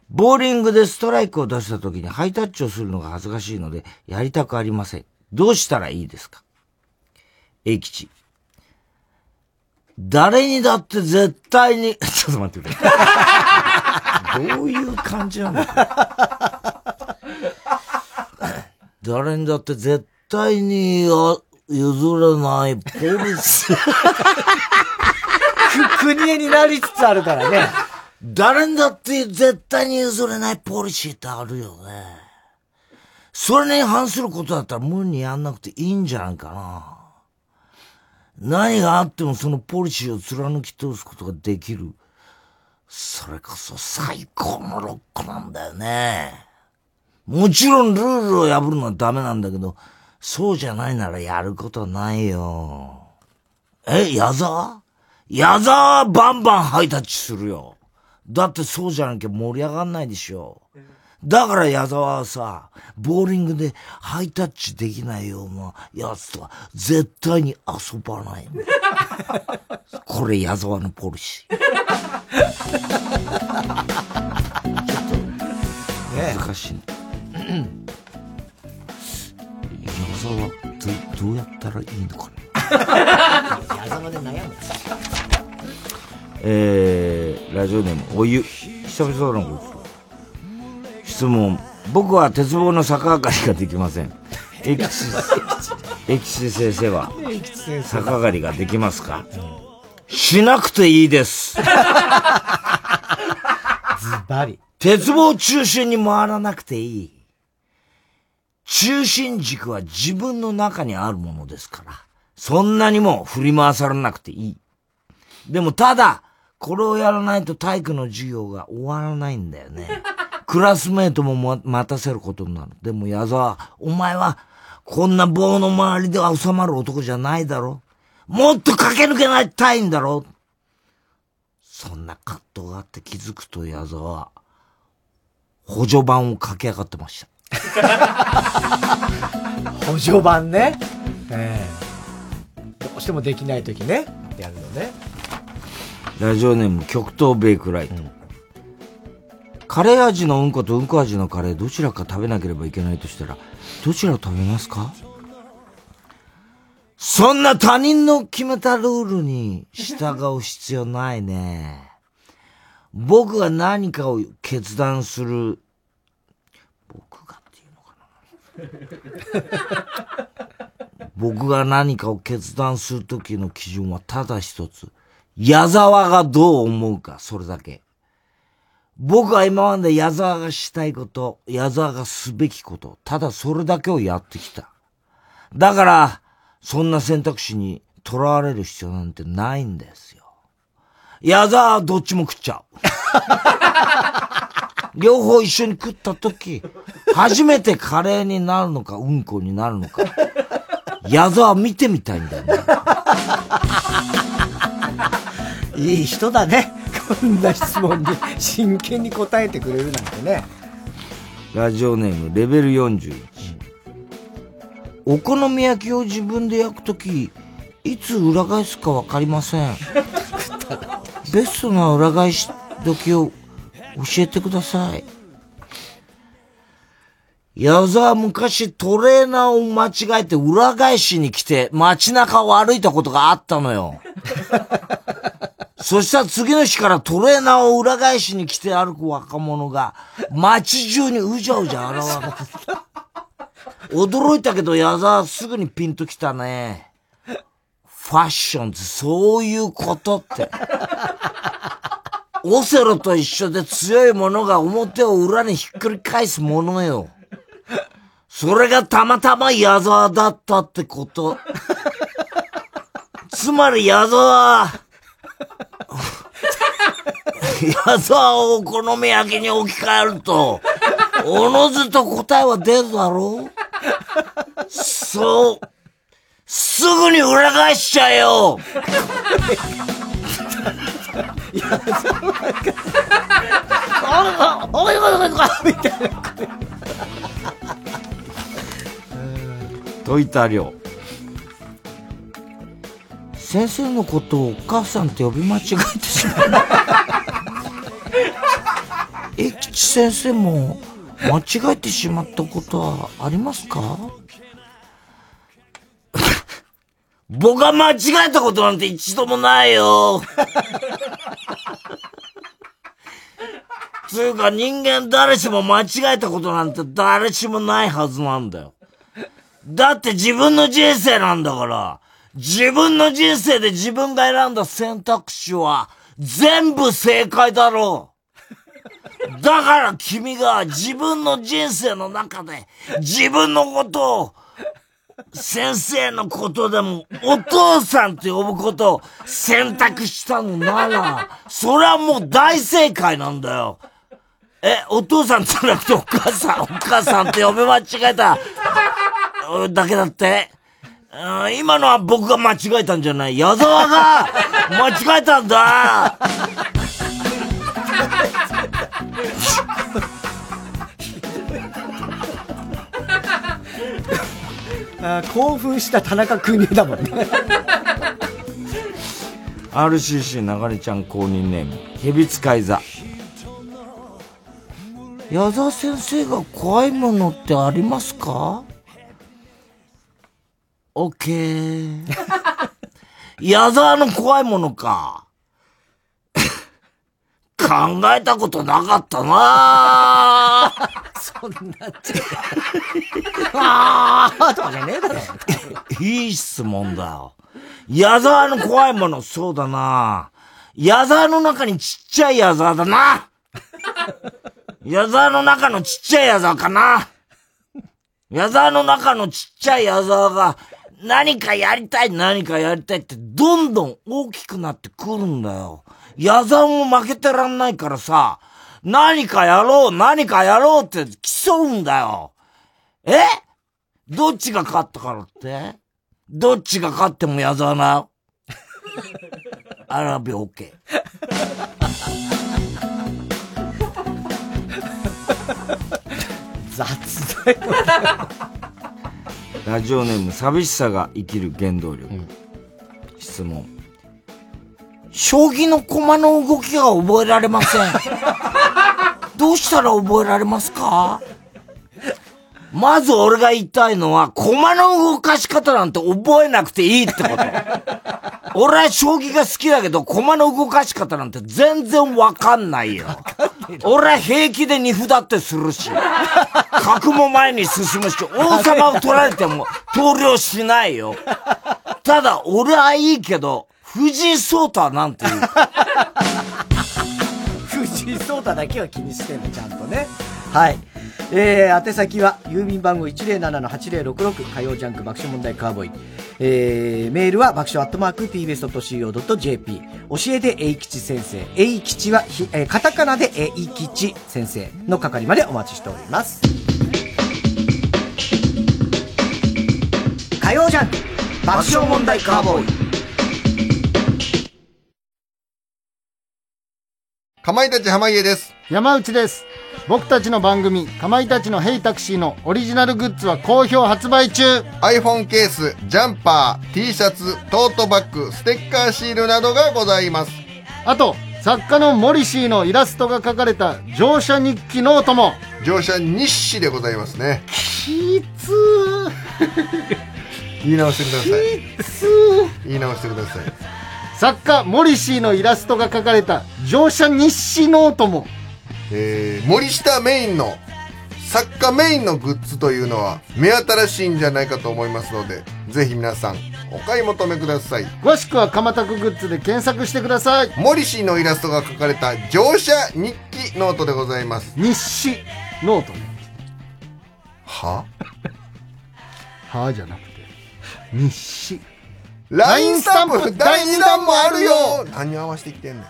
ボーリングでストライクを出した時にハイタッチをするのが恥ずかしいのでやりたくありませんどうしたらいいですか？英吉誰にだって絶対に ちょっと待ってくれどういう感じなんだ？誰にだって絶対にあ譲れないポリス。く、国へになりつつあるからね。誰にだって絶対に譲れないポリシーってあるよね。それに反することだったら無理にやんなくていいんじゃないかな。何があってもそのポリシーを貫き通すことができる。それこそ最高のロックなんだよね。もちろんルールを破るのはダメなんだけど、そうじゃないならやることはないよ。え、矢沢？矢沢はバンバンハイタッチするよ。だってそうじゃなきゃ盛り上がんないでしょ。だから矢沢はさ、ボーリングでハイタッチできないようなやつとは絶対に遊ばないの。これ矢沢のポリシー。難しいね。矢沢、ど、どうやったらいいのかな。矢沢で悩む。えー、ラジオネーム、お湯。久々のこと。質問。僕は鉄棒の逆上がりができません。エキシ、エキシ先生は逆上がりができますか？しなくていいです。ズバリ。鉄棒中心に回らなくていい。中心軸は自分の中にあるものですから。そんなにも振り回されなくていい。でもただ、これをやらないと体育の授業が終わらないんだよね。クラスメートもま待たせることになる。でも矢沢、お前は、こんな棒の周りでは収まる男じゃないだろもっと駆け抜けないたいんだろそんな葛藤があって気づくと矢沢は、補助版を駆け上がってました。補助版ね。ええどうしてもできないときね。やるのね。ラジオネーム極東ベイクライト。カレー味のうんことうんこ味のカレーどちらか食べなければいけないとしたら、どちらを食べますか？そんな他人の決めたルールに従う必要ないね。僕が何かを決断する、僕がっていうのかな？僕が何かを決断するときの基準はただ一つ。矢沢がどう思うか、それだけ。僕は今まで矢沢がしたいこと、矢沢がすべきこと、ただそれだけをやってきた。だから、そんな選択肢に囚われる必要なんてないんですよ。矢沢はどっちも食っちゃう。両方一緒に食った時、初めてカレーになるのか、うんこになるのか。矢沢見てみたいんだよね。いい人だね。こんな質問に真剣に答えてくれるなんてね。ラジオネームレベル41。お好み焼きを自分で焼くとき、いつ裏返すかわかりません。ベストな裏返し時を教えてください。矢沢昔トレーナーを間違えて裏返しに来て街中を歩いたことがあったのよ。そしたら次の日からトレーナーを裏返しに来て歩く若者が街中にうじゃうじゃ現れて驚いたけど矢沢すぐにピンときたね。ファッションってそういうことって。オセロと一緒で強いものが表を裏にひっくり返すものよ。それがたまたま矢沢だったってこと。つまり矢沢は、矢沢をお好み焼きに置き換えると、おのずと答えは出るだろう？そう。すぐに裏返しちゃえよあ、おいおいおいおいみたいな声。といた量。先生のことをお母さんって呼び間違えてしまう。えきち先生も間違えてしまったことはありますか？僕は間違えたことなんて一度もないよ。つうか人間誰しも間違えたことなんて誰しもないはずなんだよ。だって自分の人生なんだから。自分の人生で自分が選んだ選択肢は全部正解だろう。だから君が自分の人生の中で自分のことを先生のことでもお父さんって呼ぶことを選択したのなら、それはもう大正解なんだよ。え、お父さんじゃなくてお母さん、お母さんって呼び間違えただけだって今のは僕が間違えたんじゃない。矢沢が間違えたんだあ興奮した田中邦衛だもんね。RCC 流れちゃん公認ネーム、蛇使い座。矢沢先生が怖いものってありますか？オッケー。矢沢の怖いものか。考えたことなかったな そんなち あーとかじゃねえだろ。いい質問だよ。矢沢の怖いもの、そうだな。矢沢の中にちっちゃい矢沢だな。矢沢の中のちっちゃい矢沢かな。矢沢の中のちっちゃい矢沢が何かやりたい何かやりたいってどんどん大きくなってくるんだよ。矢沢も負けてらんないからさ、何かやろう何かやろうって競うんだよ。え？どっちが勝ったからって？どっちが勝っても矢沢な。アラビオッケー 雑だよ。ラジオネーム、寂しさが生きる原動力。質問。将棋の駒の動きが覚えられません。どうしたら覚えられますか？まず俺が言いたいのは、駒の動かし方なんて覚えなくていいってこと。俺は将棋が好きだけど、駒の動かし方なんて全然わかんないよ。俺は平気で二札ってするし、角も前に進むし、王様を取られても投了しないよ。ただ、俺はいいけど、藤井聡太はなんて言う 藤井聡太だけは気にしてんの、ちゃんとね。はい。えー、宛先は、郵便番号107-8066、火曜ジャンク爆笑問題カーボーイ。えー、メールは爆笑アットマーク tbs.co.jp。教えて、えいきち先生。えいきちはひ、えー、カタカナでえいきち先生の係までお待ちしております。火曜ジャンク爆笑問題カーボーイ。かまいたち濱家です。山内です。僕たちの番組、かまいたちのヘイタクシーのオリジナルグッズは好評発売中 iPhone ケース、ジャンパー、T シャツ、トートバッグ、ステッカーシールなどがございます。あと、作家のモリシーのイラストが書かれた乗車日記ノートも乗車日誌でございますね。きつ 言い直してください。きつ言い直してください。作家モリシーのイラストが書かれた乗車日誌ノートもえー、森下メインの、作家メインのグッズというのは目新しいんじゃないかと思いますので、ぜひ皆さん、お買い求めください。詳しくはかまたくグッズで検索してくださいモリシーのイラストが描かれた乗車日記ノートでございます。日誌ノートねは？はじゃなくて日誌 ?LINE スタンプ第2弾もあるよ何に合わせてきてんねん。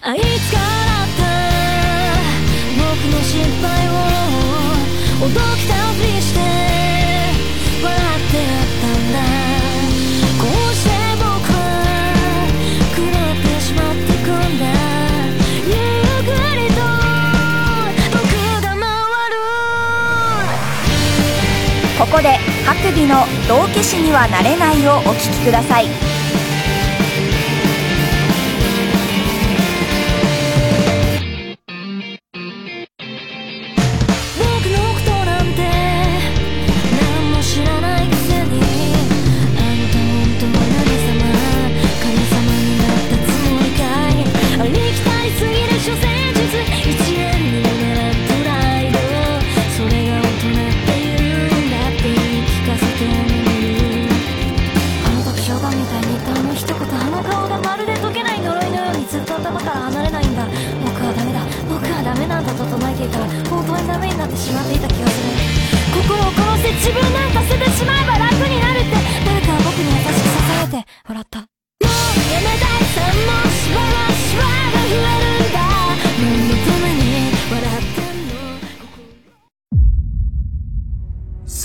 あいつからった僕の失敗をおどきたふりして笑ってやったんだ。こうして僕は狂ってしまってくんだ。ゆっくりと僕が回る。ここで白尾の「道化師にはなれない」をお聴きください。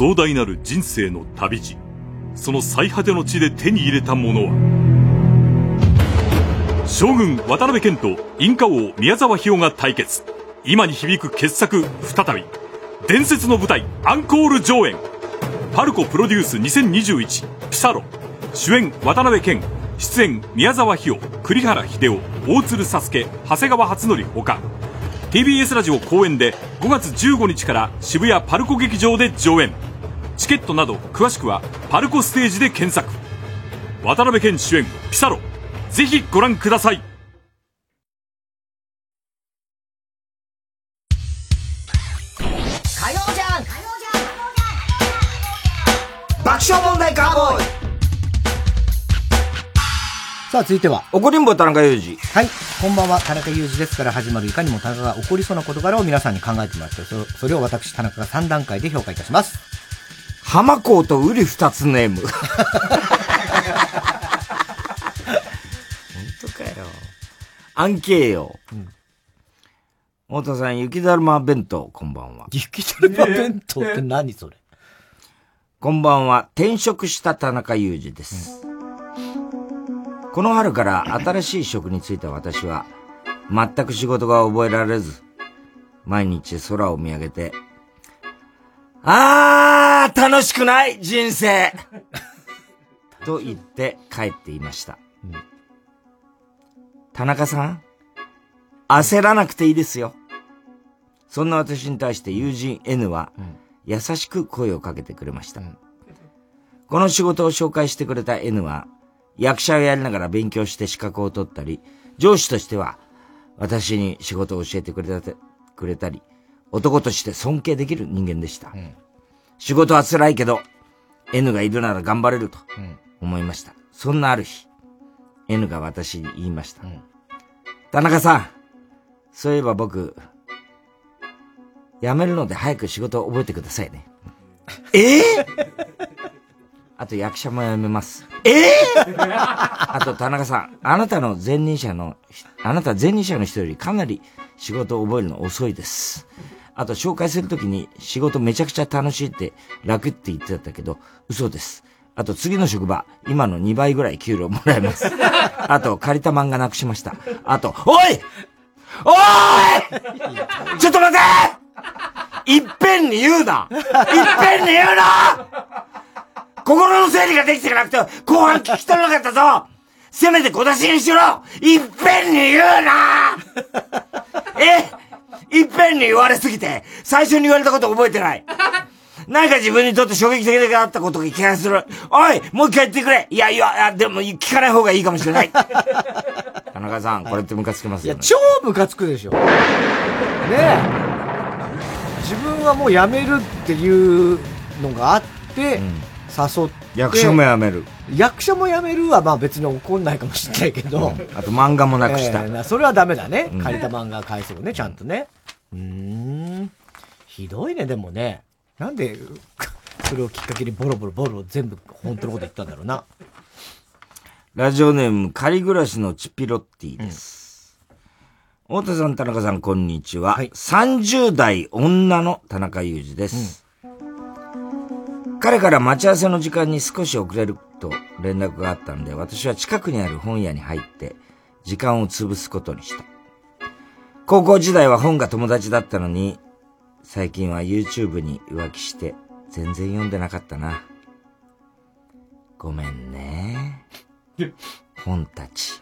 壮大なる人生の旅路。その最果ての地で手に入れたものは。将軍渡辺謙とインカ王宮沢ひよが対決。今に響く傑作再び。伝説の舞台アンコール上演。パルコプロデュース2021ピサロ。主演渡辺謙。出演宮沢ひよ栗原秀夫。大鶴佐助長谷川初則ほか TBS ラジオ公演で5月15日から渋谷パルコ劇場で上演。チケットなど詳しくはパルコステージで検索渡辺謙主演ピサロぜひご覧ください火曜じゃん爆笑問題カーボーイさあ、続いては。怒りんぼ田中裕二。はい。こんばんは、田中裕二ですから始まるいかにも田中が起こりそうな事柄を皆さんに考えてもらって、そそれを私、田中が3段階で評価いたします。浜港とウリ二つネーム。本当かよ。アンケーよ。太田さん、雪だるま弁当、こんばんは。雪だるま弁当って何それ？こんばんは、転職した田中裕二です。この春から新しい職に就いた私は、全く仕事が覚えられず、毎日空を見上げて、あー、楽しくない人生 と言って帰っていました。田中さん、焦らなくていいですよ。そんな私に対して友人 N は、優しく声をかけてくれました。この仕事を紹介してくれた N は、役者をやりながら勉強して資格を取ったり、上司としては、私に仕事を教えてくれたくれたり、男として尊敬できる人間でした。仕事は辛いけど、N がいるなら頑張れると思いました。そんなある日、N が私に言いました。田中さん、そういえば僕、辞めるので早く仕事を覚えてくださいね。ええあと役者も辞めます。ええあと田中さん、あなたの前任者の、あなた前任者の人よりかなり仕事を覚えるの遅いです。あと紹介するときに仕事めちゃくちゃ楽しいって楽って言ってたけど、嘘です。あと次の職場、今の2倍ぐらい給料もらえます。あと借りた漫画なくしました。あと、おい!おい!ちょっと待て!いっぺんに言うな!いっぺんに言うな!心の整理ができてなくて、後半聞き取れなかったぞ!せめて小出しにしろ!いっぺんに言うな!えいっぺんに言われすぎて、最初に言われたこと覚えてない。何か自分にとって衝撃的だったことが気がする。おいもう一回言ってくれいやいや、いやでも聞かない方がいいかもしれない。田中さん、これってムカつきますよね。超ムカつくでしょ。ねえ。自分はもう辞めるっていうのがあって、誘って。役者も辞める。役者も辞めるはまあ別に怒んないかもしれないけど。あと漫画もなくした。えーそれはダメだね。うん借りた漫画返そうね、ちゃんとね。うーん。ひどいね、でもね。なんで、それをきっかけにボロボロボロ全部本当のこと言ったんだろうな。ラジオネーム、仮暮らしのチピロッティです。太田さん、田中さん、こんにちは。30代女の田中裕二です。彼から待ち合わせの時間に少し遅れると連絡があったんで、私は近くにある本屋に入って、時間を潰すことにした。高校時代は本が友達だったのに、最近は YouTube に浮気して、全然読んでなかったな。ごめんね。本たち。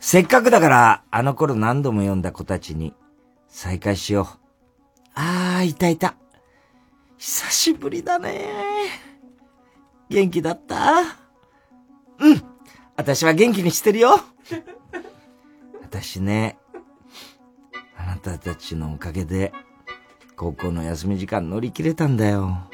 せっかくだから、あの頃何度も読んだ子たちに再会しよう。あー、いたいた。久しぶりだね。元気だった？うん。私は元気にしてるよ。私ね、あなたたちのおかげで、高校の休み時間乗り切れたんだよ。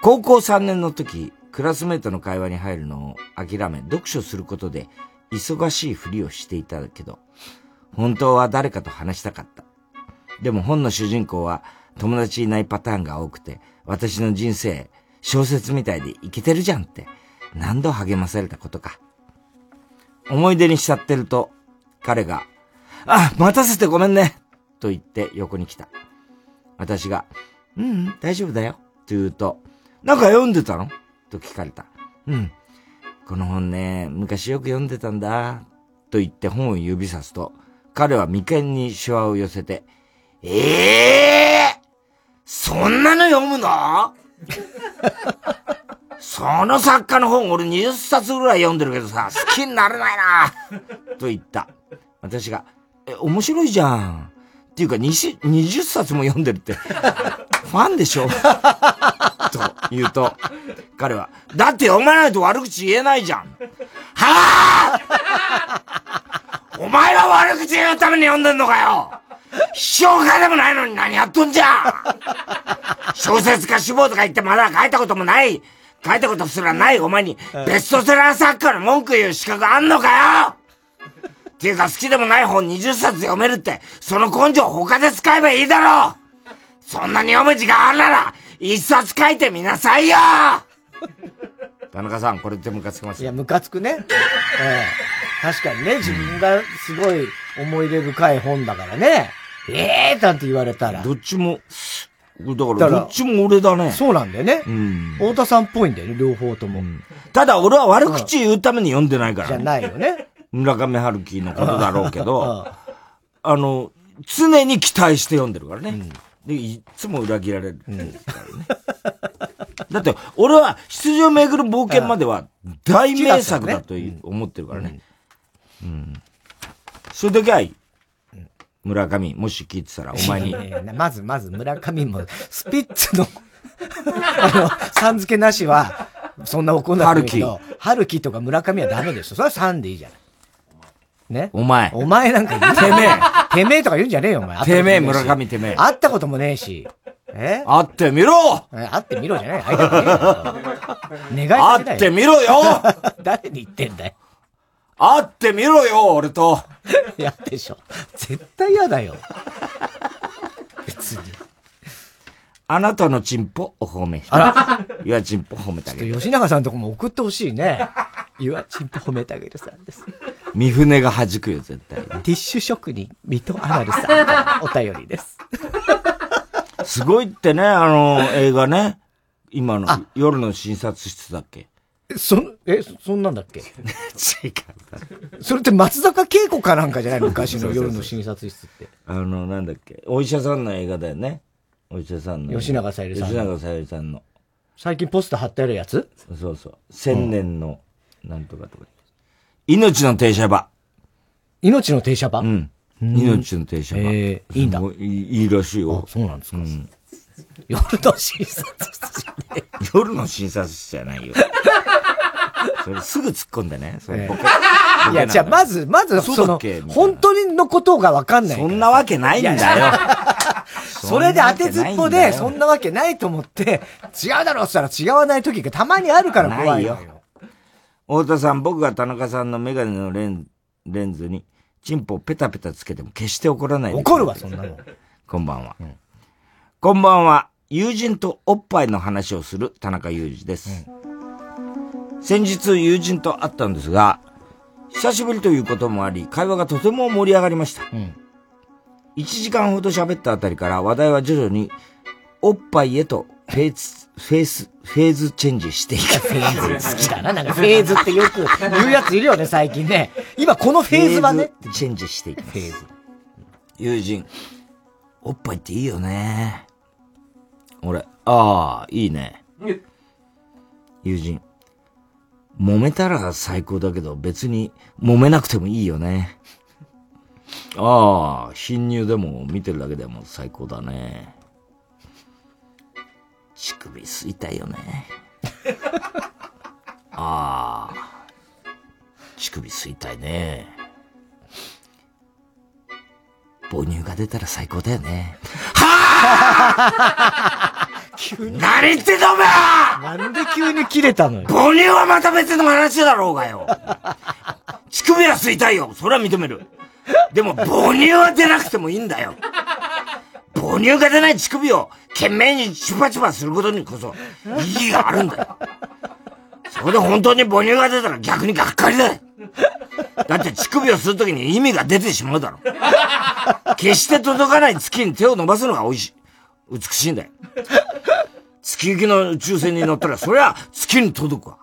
高校3年の時、クラスメートの会話に入るのを諦め、読書することで忙しいふりをしていたけど、本当は誰かと話したかった。でも本の主人公は友達いないパターンが多くて、私の人生、小説みたいでいけてるじゃんって、何度励まされたことか。思い出にしちゃってると、彼が、あ、待たせてごめんねと言って横に来た。私が、うん、うん、大丈夫だよ。と言うと、なんか読んでたの？と聞かれた。うん。この本ね、昔よく読んでたんだ。と言って本を指さすと、彼は眉間にシワを寄せて、ええー、そんなの読むの？その作家の本俺20冊ぐらい読んでるけどさ、好きになれないなと言った。私が、え、面白いじゃん。っていうか、20, 20冊も読んでるって、ファンでしょ？と言うと、彼は、だって読まないと悪口言えないじゃん。はぁお前は悪口言うために読んでんのかよ評家でもないのに何やっとんじゃ。ん小説家志望とか言ってまだ書いたこともない。書いたことすらないお前にベストセラー作家の文句言う資格あんのかよ。っていうか好きでもない本20冊読めるって、その根性他で使えばいいだろう。そんなに読む時間あるなら、一冊書いてみなさいよ。田中さん、これってムカつきますいや、ムカつくね。ええ。確かにね、自分がすごい思い出深い本だからね。ええー、なんて言われたら。どっちも、だから、どっちも俺だね。そうなんだよね。うん。太田さんっぽいんだよね、両方とも。ただ俺は悪口言うために読んでないから、じゃないよね。村上春樹のことだろうけど、あの、常に期待して読んでるからね。で、いつも裏切られるからね。だって、俺は、羊をめぐる冒険までは、大名作だと思ってるからね。うん。それだけはいい。村上、もし聞いてたら、お前に。まず、まず、村上も、スピッツのあの、さん付けなしは、そんな怒んなくていいけど、春樹とか村上はダメでしょ。それは3でいいじゃない。ね？お前。お前なんかてめえ。てめえとか言うんじゃねえよ、お前。てめえ、村上てめえ。会ったこともねえし。え？会ってみろ会ってみろじゃない。会いたくねえよ。願い会ってみろよ 誰に言ってんだよ。会ってみろよ、俺と。嫌でしょ。絶対嫌だよ。別に。あなたのチンポお褒め。あら。いや、チンポ褒めてあげる。吉永さんとこも送ってほしいね。ゆあちんぽ褒めてあげるさんです。三船が弾くよ、絶対。ティッシュ職人、水戸アナルさんお便りです。すごいってね、あの、映画ね。今の、夜の診察室だっけそ、え、そそんなんだっけ？違う。それって松坂慶子かなんかじゃない昔の夜の診察室って。あの、なんだっけ、お医者さんの映画だよね。お医者さんの。吉永小百合さんの吉永小百合さんの。最近ポスター貼ってあるやつ？そうそう。千年の、なんとかとか。命の停車場。命の停車場？うん。命の停車場。ええいいんだ。いいらしいよ。そうなんですか。うん。夜の診察室夜の診察室じゃないよ。それすぐ突っ込んでね。それボケいや、じゃあ、まず、まず、その本当にのことがわかんない。そんなわけないんだよ。それで当てずっぽで、そんなわけないと思って、違うだろうって言ったら違わない時がたまにあるから怖いよ。太田さん、僕が田中さんのメガネのレンレンズに、チンポをペタペタつけても決して怒らないで怒るわ、そんなの。こんばんは。こんばんは。友人とおっぱいの話をする田中裕二です。先日友人と会ったんですが、久しぶりということもあり、会話がとても盛り上がりました。1時間ほど喋ったあたりから話題は徐々に、おっぱいへとフェーズ、フェース、フェーズチェンジしていく。フェーズ好きだな。なんかフェーズってよく言うやついるよね、最近ね。今このフェーズはね。フェーズチェンジしていきます。フェーズ。友人、おっぱいっていいよね。俺、ああ、いいね。友人、揉めたら最高だけど別に揉めなくてもいいよね。ああ、貧乳でも見てるだけでも最高だね。乳首吸いたいよね。ああ、乳首吸いたいね。母乳が出たら最高だよね。はあ急に。何言ってんだお前はなんで急に切れたのよ。母乳はまた別の話だろうがよ。乳首は吸いたいよ。それは認める。でも母乳は出なくてもいいんだよ。母乳が出ない乳首を懸命にチュパチュパすることにこそ意義があるんだよ。それで本当に母乳が出たら逆にがっかりだよ。だって乳首を吸うときに意味が出てしまうだろ。決して届かない月に手を伸ばすのが美味しい。美しいんだよ。月行きの宇宙船に乗ったら、そりゃ月に届くわ。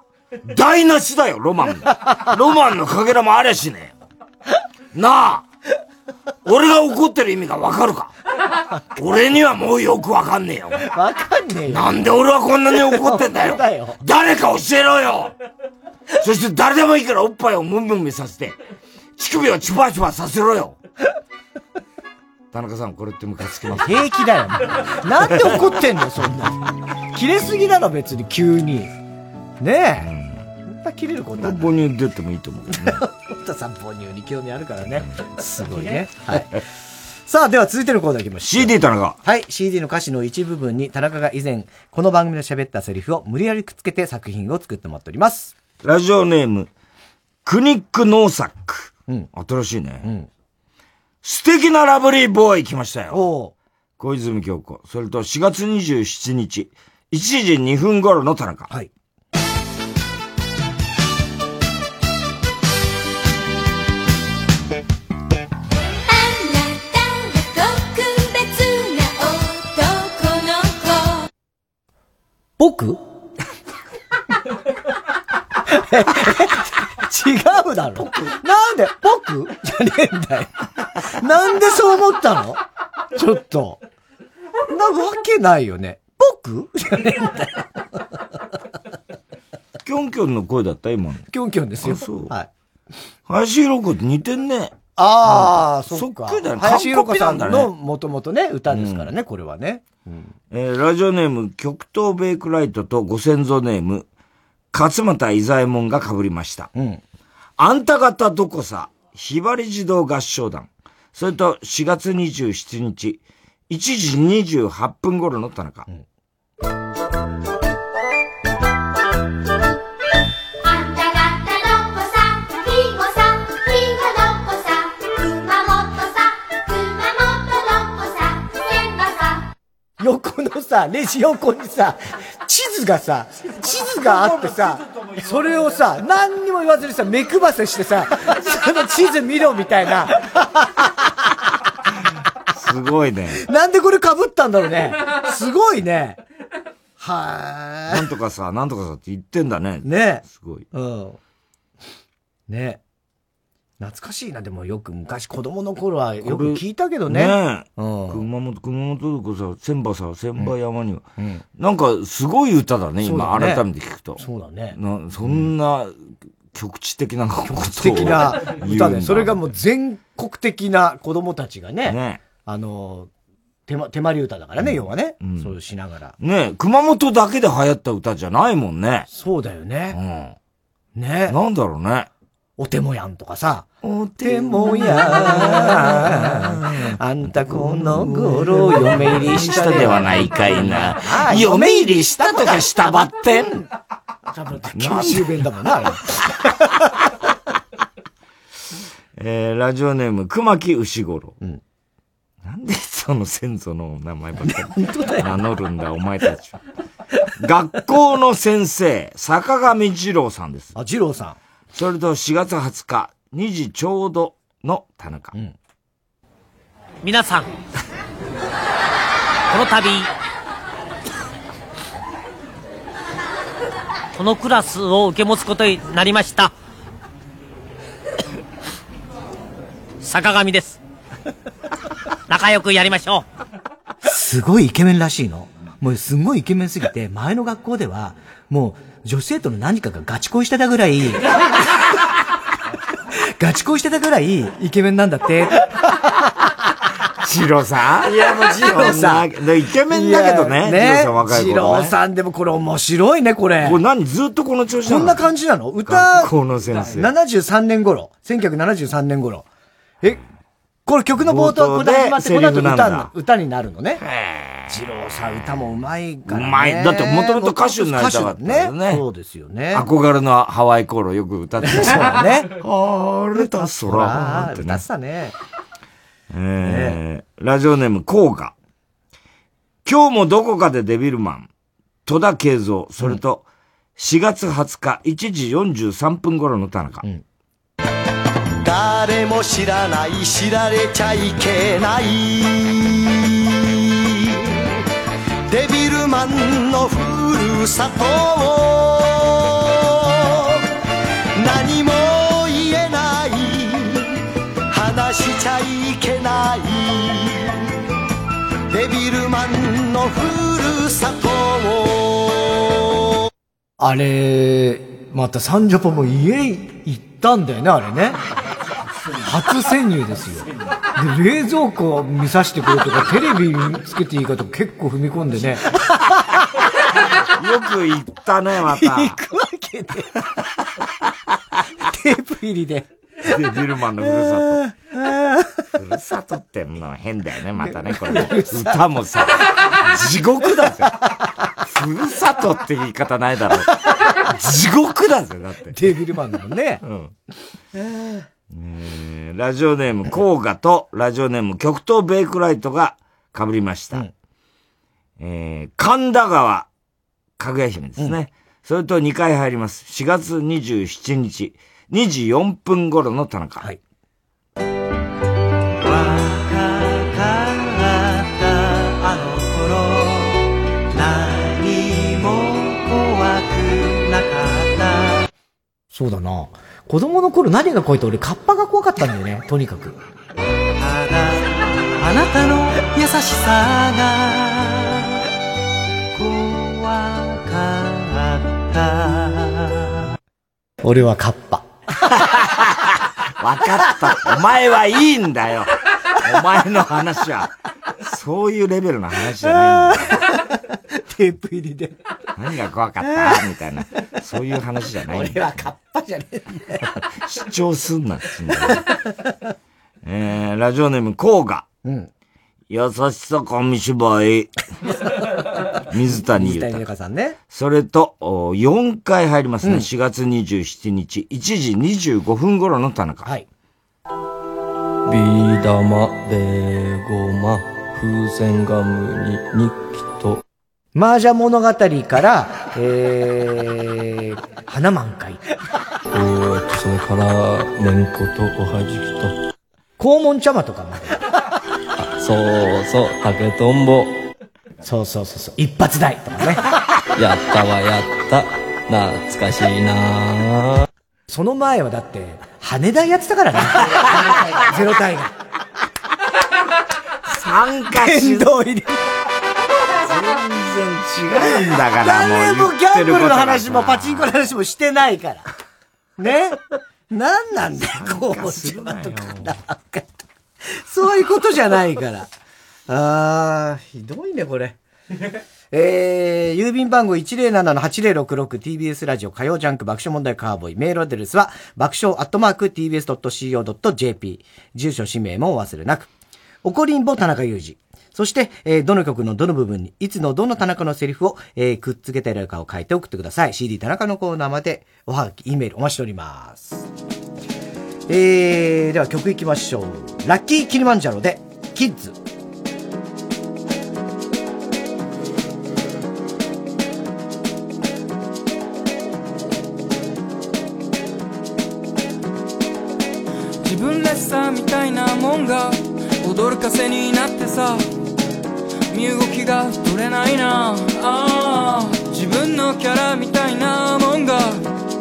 台無しだよ、ロマンが。ロマンのかけらもありゃしねえ。なあ俺が怒ってる意味がわかるか俺にはもうよくわかんねえよ。わかんねえよ。なんで俺はこんなに怒ってんだよ。だよ誰か教えろよそして誰でもいいからおっぱいをムンムンムンさせて、乳首をチュパチュパさせろよ田中さん、これってムカつきます？平気だよ。なんで怒ってんの、そんな。切れすぎだろ、別に、急に。ねえ。そんな切れること母乳出てもいいと思うけどね。本田さん、母乳に興味あるからね。すごいね。はい。さあ、では続いてのコーナー行きましょう。CD 田中。はい。CD の歌詞の一部分に田中が以前、この番組で喋ったセリフを無理やりくっつけて作品を作ってもらっております。ラジオネーム、クニックノーサック。新しいね。素敵なラブリーボーイ来ましたよ。小泉京子。それと4月27日、1時2分頃の田中。はい。特別な男の子僕？違うだろ。なんで、僕？じゃねえんだよ。なんでそう思ったの？ちょっと。なわけないよね。僕？じゃねえんだよ。キョンキョンの声だった？今の。キョンキョンですよ。あそう。はい。林弘子って似てんね。ああ、そそっか。っくりだね。林弘子さんのもともとね、歌ですからね、これはね。えーラジオネーム、極東ベイクライトとご先祖ネーム、勝俣伊左衛門が被りました。あんた方どこさ、ひばり児童合唱団。それと4月27日、1時28分頃の田中。あんさ、レジ横にさ、地図がさ、地図があってさ、それをさ、何にも言わずにさ、目配せしてさ、その地図見ろみたいな。すごいね。なんでこれ被ったんだろうね。すごいね。はなんとかさ、なんとかさって言ってんだね。ねすごい。うん。ね懐かしいな、でもよく昔子供の頃はよく聞いたけどね。ねえ。うん。熊本、熊本とかさ、千葉さ、千葉山には。なんか、すごい歌だね、今、改めて聞くと。そうだね。なそんな、局地的な局地的な歌で、それがもう全国的な子供たちがね、ねあの、手ま、手まり歌だからね、うん要はね、うんそうしながら。ねえ、熊本だけで流行った歌じゃないもんね。そうだよね。うん。ねなんだろうね。お手もやんとかさ、お手もやん、あんたこの頃嫁入りしたではないかいな。嫁入りしたとかしたばってん。九州弁だもんな。えー、ラジオネーム、熊木牛五郎。なんでその先祖の名前ばっかり名乗るんだ、お前たちは。学校の先生、坂上二郎さんです。あ、二郎さん。それと4月20日、2時ちょうどの田中。皆さん、この度、このクラスを受け持つことになりました。坂上です。仲良くやりましょすごいイケメンらしいの。もうすごいイケメンすぎて、前の学校では、もう女子生徒の何かがガチ恋してたぐらい、ガチ恋してたぐらいイケメンなんだって。二郎さん？いやもう二郎さん。イケメンだけどね。いや二郎さん若い二頃、ね。郎さんでもこれ面白いね、これ。これ何ずっとこの調子なの？こんな感じなの？歌、学校の先生73年頃。1973年頃。え、これ曲の冒頭、これ始まって、この後歌の歌になるのね。二郎さん歌もうまいからね。うまい。だってもともと歌手になりたかったよね。そうですよね。憧れのハワイコールをよく歌ってた。そうだね。晴れた空って歌ってたね。えー、ラジオネーム、コーガ。今日もどこかでデビルマン、戸田慶三、それと、4月20日、1時43分頃の田中。誰も知らない知られちゃいけない。デビルマンのふるさとを。何も言えない話しちゃいけない。デビルマンのふるさとを。あれ、またサンジャポも家行ったんだよね、あれね。初潜入ですよ。で、冷蔵庫を見させてくれとか、テレビつけていいかとか結構踏み込んでね。よく言ったね、また。行くわけで。テープ入りで。デビルマンのふるさと。ふるさとってのは変だよね、またね、これ。歌もさ、地獄だぜ。ふるさとって言い方ないだろう。地獄だぜ、だって。デビルマンだもんね。うん。えーラジオネーム、コーガと、ラジオネーム、極東ベイクライトが被りました。えー神田川、かぐや姫ですね。それと2回入ります。4月27日、2時4分頃の田中。はい。そうだな。子供の頃何が怖いって俺カッパが怖かったんだよね、とにかく。ただあなたの優しさが怖かった俺はカッパ。わかった。お前はいいんだよ。お前の話は。そういうレベルの話じゃないんだよ。テープ入りで。何が怖かった？みたいな。そういう話じゃないんだよ。俺はカッパじゃねえんだよ。主張すんなっつうんだよ。えー、ラジオネーム、コーガ。うん。優しさ紙芝居。水 谷水谷豊。豊さんね。それと、お4回入りますね。うん4月27日、1時25分頃の田中。はい。ビー玉、ベーゴマ、風船ガムに日記と、麻雀物語から、えー、花満開。こうやってそれから、めんことおはじき黄門茶間とかまで。と、そうそう、竹とんぼ。そうそうそうそう、一発台とかね。やったわ、やった。懐かしいなぁその前はだって、羽田やってたからね。ゼロタイが。参加し殿堂入り。全然違うんだから、もう誰も言ギャンブルの話もパチンコの話もしてないから。ね？何なんだよ、こうちまとかなんか。そういうことじゃないから。あー、ひどいね、これ。えー、郵便番号 107-8066TBS ラジオ火曜ジャンク爆笑問題カーボーイ。メールアドレスは爆笑アットマーク TBS.CO.JP。住所氏名もお忘れなく。怒りんぼ田中裕二。そして、えーどの曲のどの部分に、いつのどの田中のセリフを、えーくっつけてるかを書いて送ってください。CD 田中のコーナーまで、おはがき、E メールお待ちしております。えー、では曲いきましょう。ラッキーキリマンジャロで、キッズ。自分らしさみたいなもんが驚かせになってさ身動きが取れないな。あ自分のキャラみたいなもんが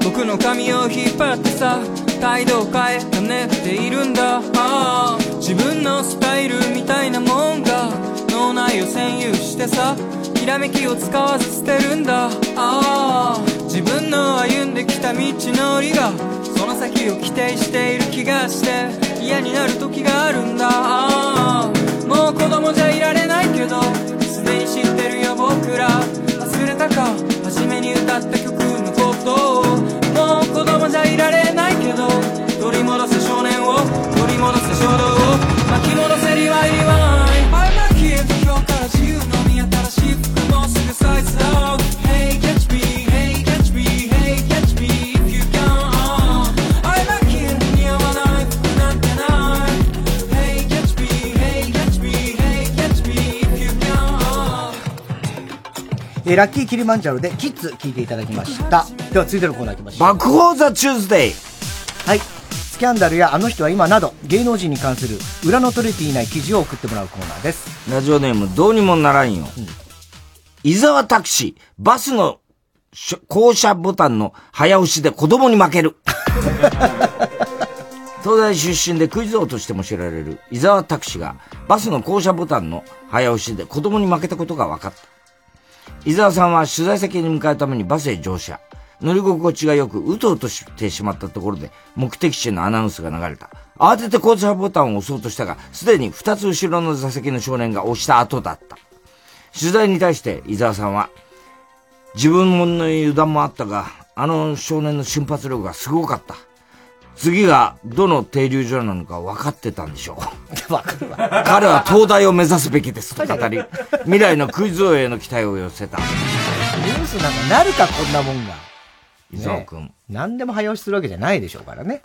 僕の髪を引っ張ってさ態度を変えかねているんだ。あ自分のスタイルみたいなもんが脳内を占有してさひらめきを使わず捨てるんだ。あ自分の歩んできた道のりがその先を規定している気がして嫌になる時があるんだ。う子供じゃいられないけどすでに知ってるよ僕ら。忘れたか。初めに歌った曲のこと。をもう子供じゃいられないけど取り戻せ少年を取り戻せ衝動を。巻き戻せリワイリワイ I'm a kid 今日から自由の見新しい服。えーラッキーキリマンジャロでキッズ聞いていただきました。では続いてのコーナー行きましょう。爆放ザチューズデイはい。スキャンダルやあの人は今など芸能人に関する裏の取れていない記事を送ってもらうコーナーです。ラジオネームどうにもならんよ。伊沢拓司、バスの降車ボタンの早押しで子供に負ける。東大出身でクイズ王としても知られる伊沢拓司がバスの降車ボタンの早押しで子供に負けたことが分かった。伊沢さんは取材先に向かうためにバスへ乗車。乗り心地が良く、うとうとしてしまったところで、目的地へのアナウンスが流れた。慌てて降車ボタンを押そうとしたが、すでに二つ後ろの座席の少年が押した後だった。取材に対して伊沢さんは、自分の油断もあったが、あの少年の瞬発力がすごかった。次がどの停留所なのか分かってたんでしょう。わかるわ。彼は東大を目指すべきですと語り、未来のクイズ王への期待を寄せた。ニュースなんかなるか、こんなもんが。伊沢くんね何でも早押しするわけじゃないでしょうからね。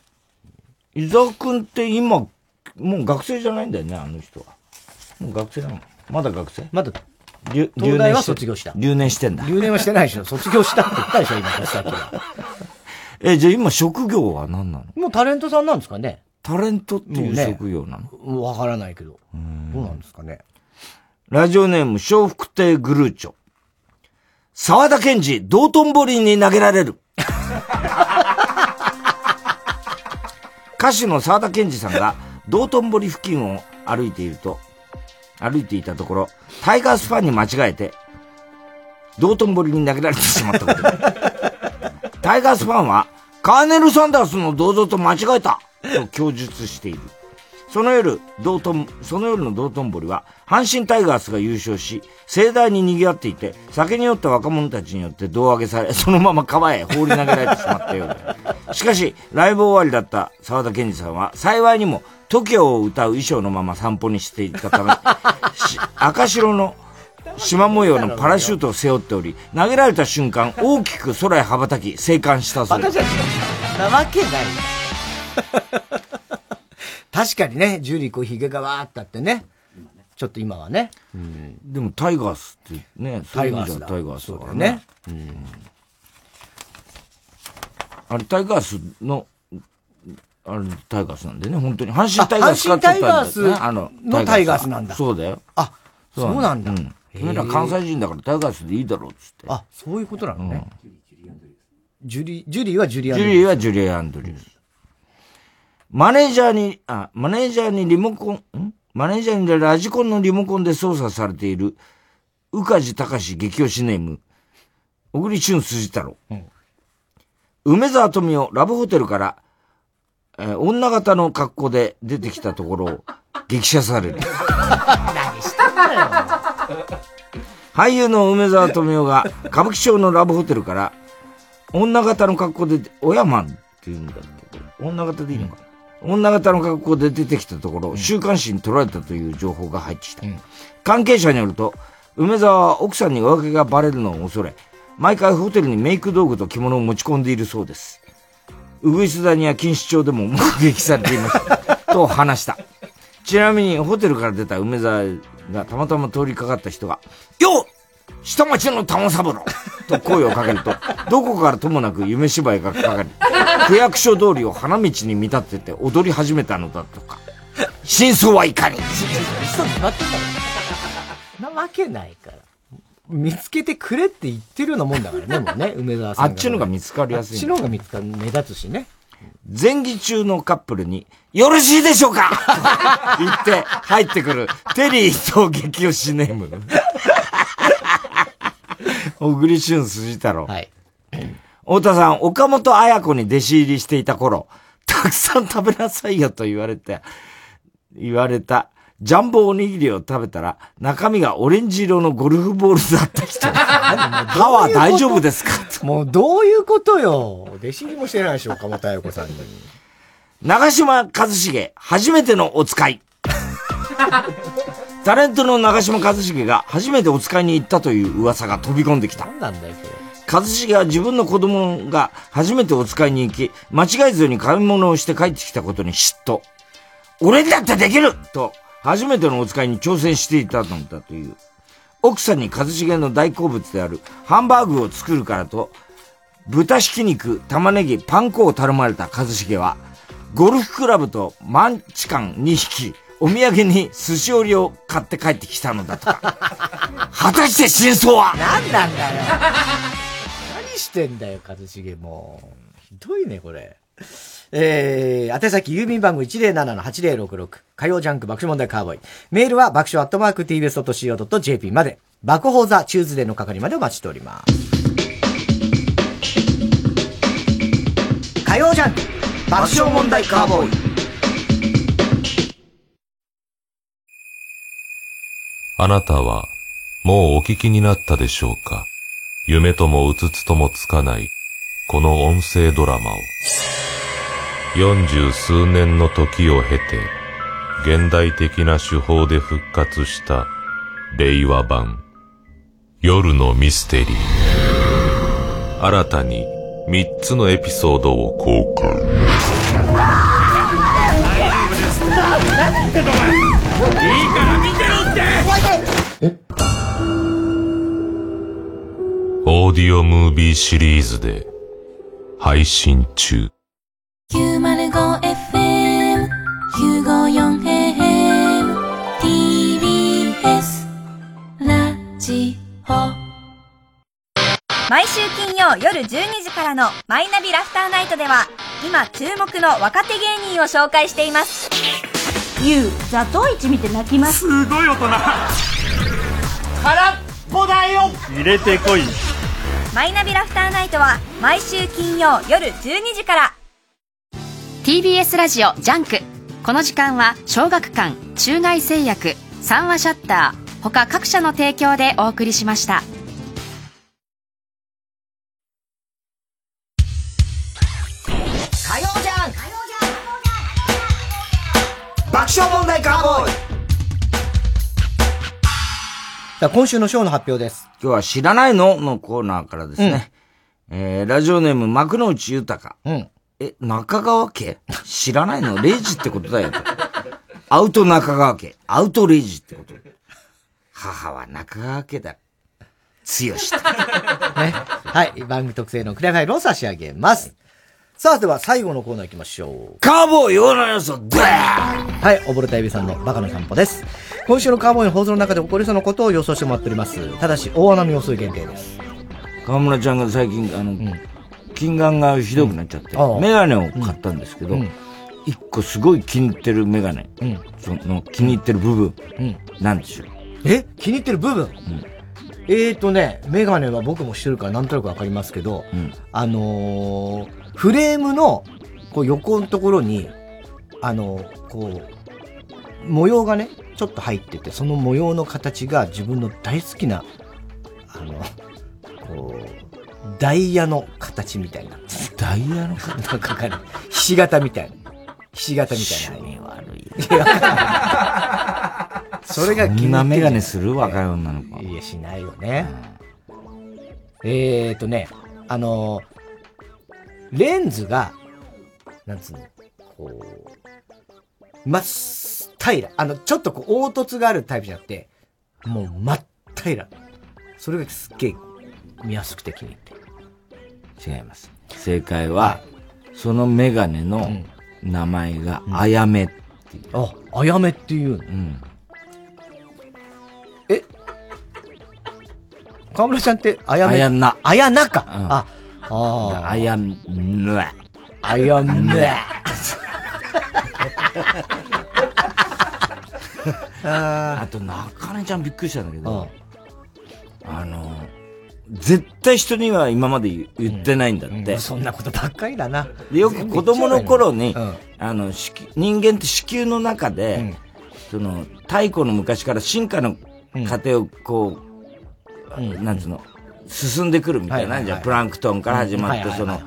伊沢くんって今、もう学生じゃないんだよね、あの人は。もう学生なのまだ学生？まだ、留東大は卒業した。留年してんだ。留年はしてないでしょ。卒業したって言ったでしょ、今、さっきは。え、じゃあ今職業は何なの？もうタレントさんなんですかねタレントっていう職業なの？わからないけど。どうなんですかね？ラジオネーム、笑福亭グルーチョ。沢田健二、道頓堀に投げられる。歌手の沢田健二さんが道頓堀付近を歩いていると、歩いていたところ、タイガースファンに間違えて、道頓堀に投げられてしまったことに タイガースファンは、カーネル・サンダースの銅像と間違えたと供述している。その夜、道頓、その夜の道頓堀は、阪神タイガースが優勝し、盛大に賑わっていて、酒に酔った若者たちによって胴上げされ、そのまま川へ放り投げられてしまったようで。しかし、ライブ終わりだった沢田健二さんは、幸いにも、TOKIO を歌う衣装のまま散歩にしていたため、赤白の縞模様のパラシュートを背負っており、投げられた瞬間、大きく空へ羽ばたき、生還したそうです。なわけない。確かにね、ジュリーこう髭がわーってあってね。ちょっと今はね。でもタイガースってね、タイガースタイガースだからね。あれタイガースの、あれタイガースなんでね、本当に。阪神タイガースあ阪神タイガースの、のタイガースなんだそうだよ。あ、そうなんだ。うん。君ら関西人だからタイガースでいいだろうっつって。あ、そういうことなのね。ジュリ、ジュリーはジュリアンジュリーはジュリア・アンドリュース。マネージャーに、あ、マネージャーにリモコン、ん？マネージャーにラジコンのリモコンで操作されている、宇梶隆激推しネーム、小栗旬筋太郎。梅沢富美男、ラブホテルから、えー女型の格好で出てきたところを、激写される。何したんだよ。俳優の梅沢富美男が歌舞伎町のラブホテルから女型の格好で、親マンっていうんだっけ？これ女型でいいのかな、女型の格好で出てきたところ、週刊誌に撮られたという情報が入ってきた。関係者によると、梅沢は奥さんに浮気がバレるのを恐れ、毎回ホテルにメイク道具と着物を持ち込んでいるそうです。ウグイス谷や錦糸町でも目撃されていました。と話した。ちなみにホテルから出た梅沢がたまたま通りかかった人が、よっ下町の玉三郎と声をかけると、どこからともなく夢芝居がかかり、区役所通りを花道に見立てて踊り始めたのだとか。真相はいかに嘘決まってんだろ。なわけないから。見つけてくれって言ってるようなもんだからね、もうね、梅沢さんあっちのが見つかりやすいあっちの方が見つかる、目立つしね。前儀中のカップルに、よろしいでしょうか？と言って入ってくる、テリーと激推しネーム。小栗旬筋太郎。はい。太田さん、岡本綾子に弟子入りしていた頃、たくさん食べなさいよと言われて、言われた、ジャンボおにぎりを食べたら、中身がオレンジ色のゴルフボールだった人。歯は大丈夫ですか？もうどういうことよ。弟子入りもしてないでしょ、岡本彩子さんに。長嶋一茂、初めてのお使い。タレントの長嶋一茂が初めてお使いに行ったという噂が飛び込んできた。何なんだよ、それ。一茂は自分の子供が初めてお使いに行き、間違えずに買い物をして帰ってきたことに嫉妬。俺にだってできると、初めてのお使いに挑戦していたのだという。奥さんに一茂の大好物であるハンバーグを作るからと、豚ひき肉、玉ねぎ、パン粉を頼まれた一茂は、ゴルフクラブとマンチカン2匹、お土産に寿司折りを買って帰ってきたのだとか。果たして真相は？何なんだよ。何してんだよ、一茂もう。ひどいね、これ。えー、宛先郵便番号107-8066火曜ジャンク爆笑問題カーボーイ。メールは爆笑アットマーク tbs.co.jp まで。爆報 THE チューズデーの係までお待ちしております。火曜ジャンク爆笑問題カーボーイ。あなたは、もうお聞きになったでしょうか？夢ともうつつともつかない、この音声ドラマを。四十数年の時を経て、現代的な手法で復活した、令和版、夜のミステリー。新たに、三つのエピソードを公開。何言ってんのお前いいから見てオーディオムービーシリーズで、配信中。905FM 954AM TBS ラジオ。毎週金曜夜12時からの「マイナビラフターナイト」では今注目の若手芸人を紹介していますゆうザトウイチ見て泣きます。すごい大人。空っぽだよ。入れてこい。マイナビラフターナイトは毎週金曜夜12時から。TBS ラジオジャンク。この時間は小学館中外製薬三和シャッター他各社の提供でお送りしました今週のショーの発表です。今日は知らないののコーナーからですね。えー、ラジオネーム幕の内豊。うん。え、中川家？知らないの？レイジってことだよと。アウト中川家。アウトレイジってこと。母は中川家だ。強しと。ね。はい。番組特製のクリアファイルを差し上げます。さあ、では最後のコーナー行きましょう。カーボーイ大野予想、ドはい。溺れたエビさんのバカの散歩です。今週のカーボーイの放送の中で起こりそうなことを予想してもらっております。ただし、大穴の予想限定です。河村ちゃんが最近、あの、金眼がひどくなっちゃって、ああメガネを買ったんですけどうん、一個すごい気に入ってるメガネ、その気に入ってる部分、うんなんでしょう。え？気に入ってる部分、えーとね、メガネは僕もしてるからなんとなくわかりますけど、あのーフレームの、こう横のところに、あのーこう、模様がね、ちょっと入ってて、その模様の形が自分の大好きな、あの、こう、ダイヤの形みたいな。ダイヤの形？なんかわかる。ひし形みたいな。ひし形みたいな。悪い。い やそれがそんなメガネする若い女の子。いや、しないよね。えーとね、あのーレンズが、なんつうの、こう、まっ平ら。あの、ちょっとこう、凹凸があるタイプじゃなくて、もう、まっ平ら。それがすっげえ見やすくて気に入ってる。違います。正解は、そのメガネの名前が、あやめっていう。あ、あやめっていうの？うん。河村ちゃんって、あやめ。あやな。あやなか。うんあ、ああ。あやな。あやな。あと、中根ちゃんびっくりしたんだけど、あの、絶対人には今まで言言ってないんだって。そんなことばっかりだな。でよく子供の頃に、うんあの、人間って子宮の中で、その、太古の昔から進化の過程をこう、なんつうの、進んでくるみたいな、じゃあプランクトンから始まって、その、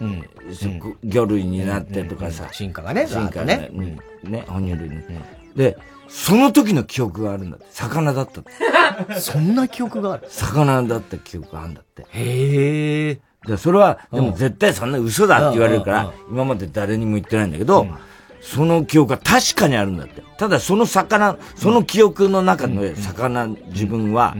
うん。そ魚類になってとかさ、進化がね進化ね。ね、うん。ね、哺乳類に。で、その時の記憶があるんだって。魚だったって。そんな記憶がある？魚だった記憶があるんだって。へえ。で、それは、でもうん。絶対そんな嘘だって言われるかうんら、今まで誰にも言ってないんだけど、その記憶が確かにあるんだって。ただその魚、その記憶の中の魚、自分は、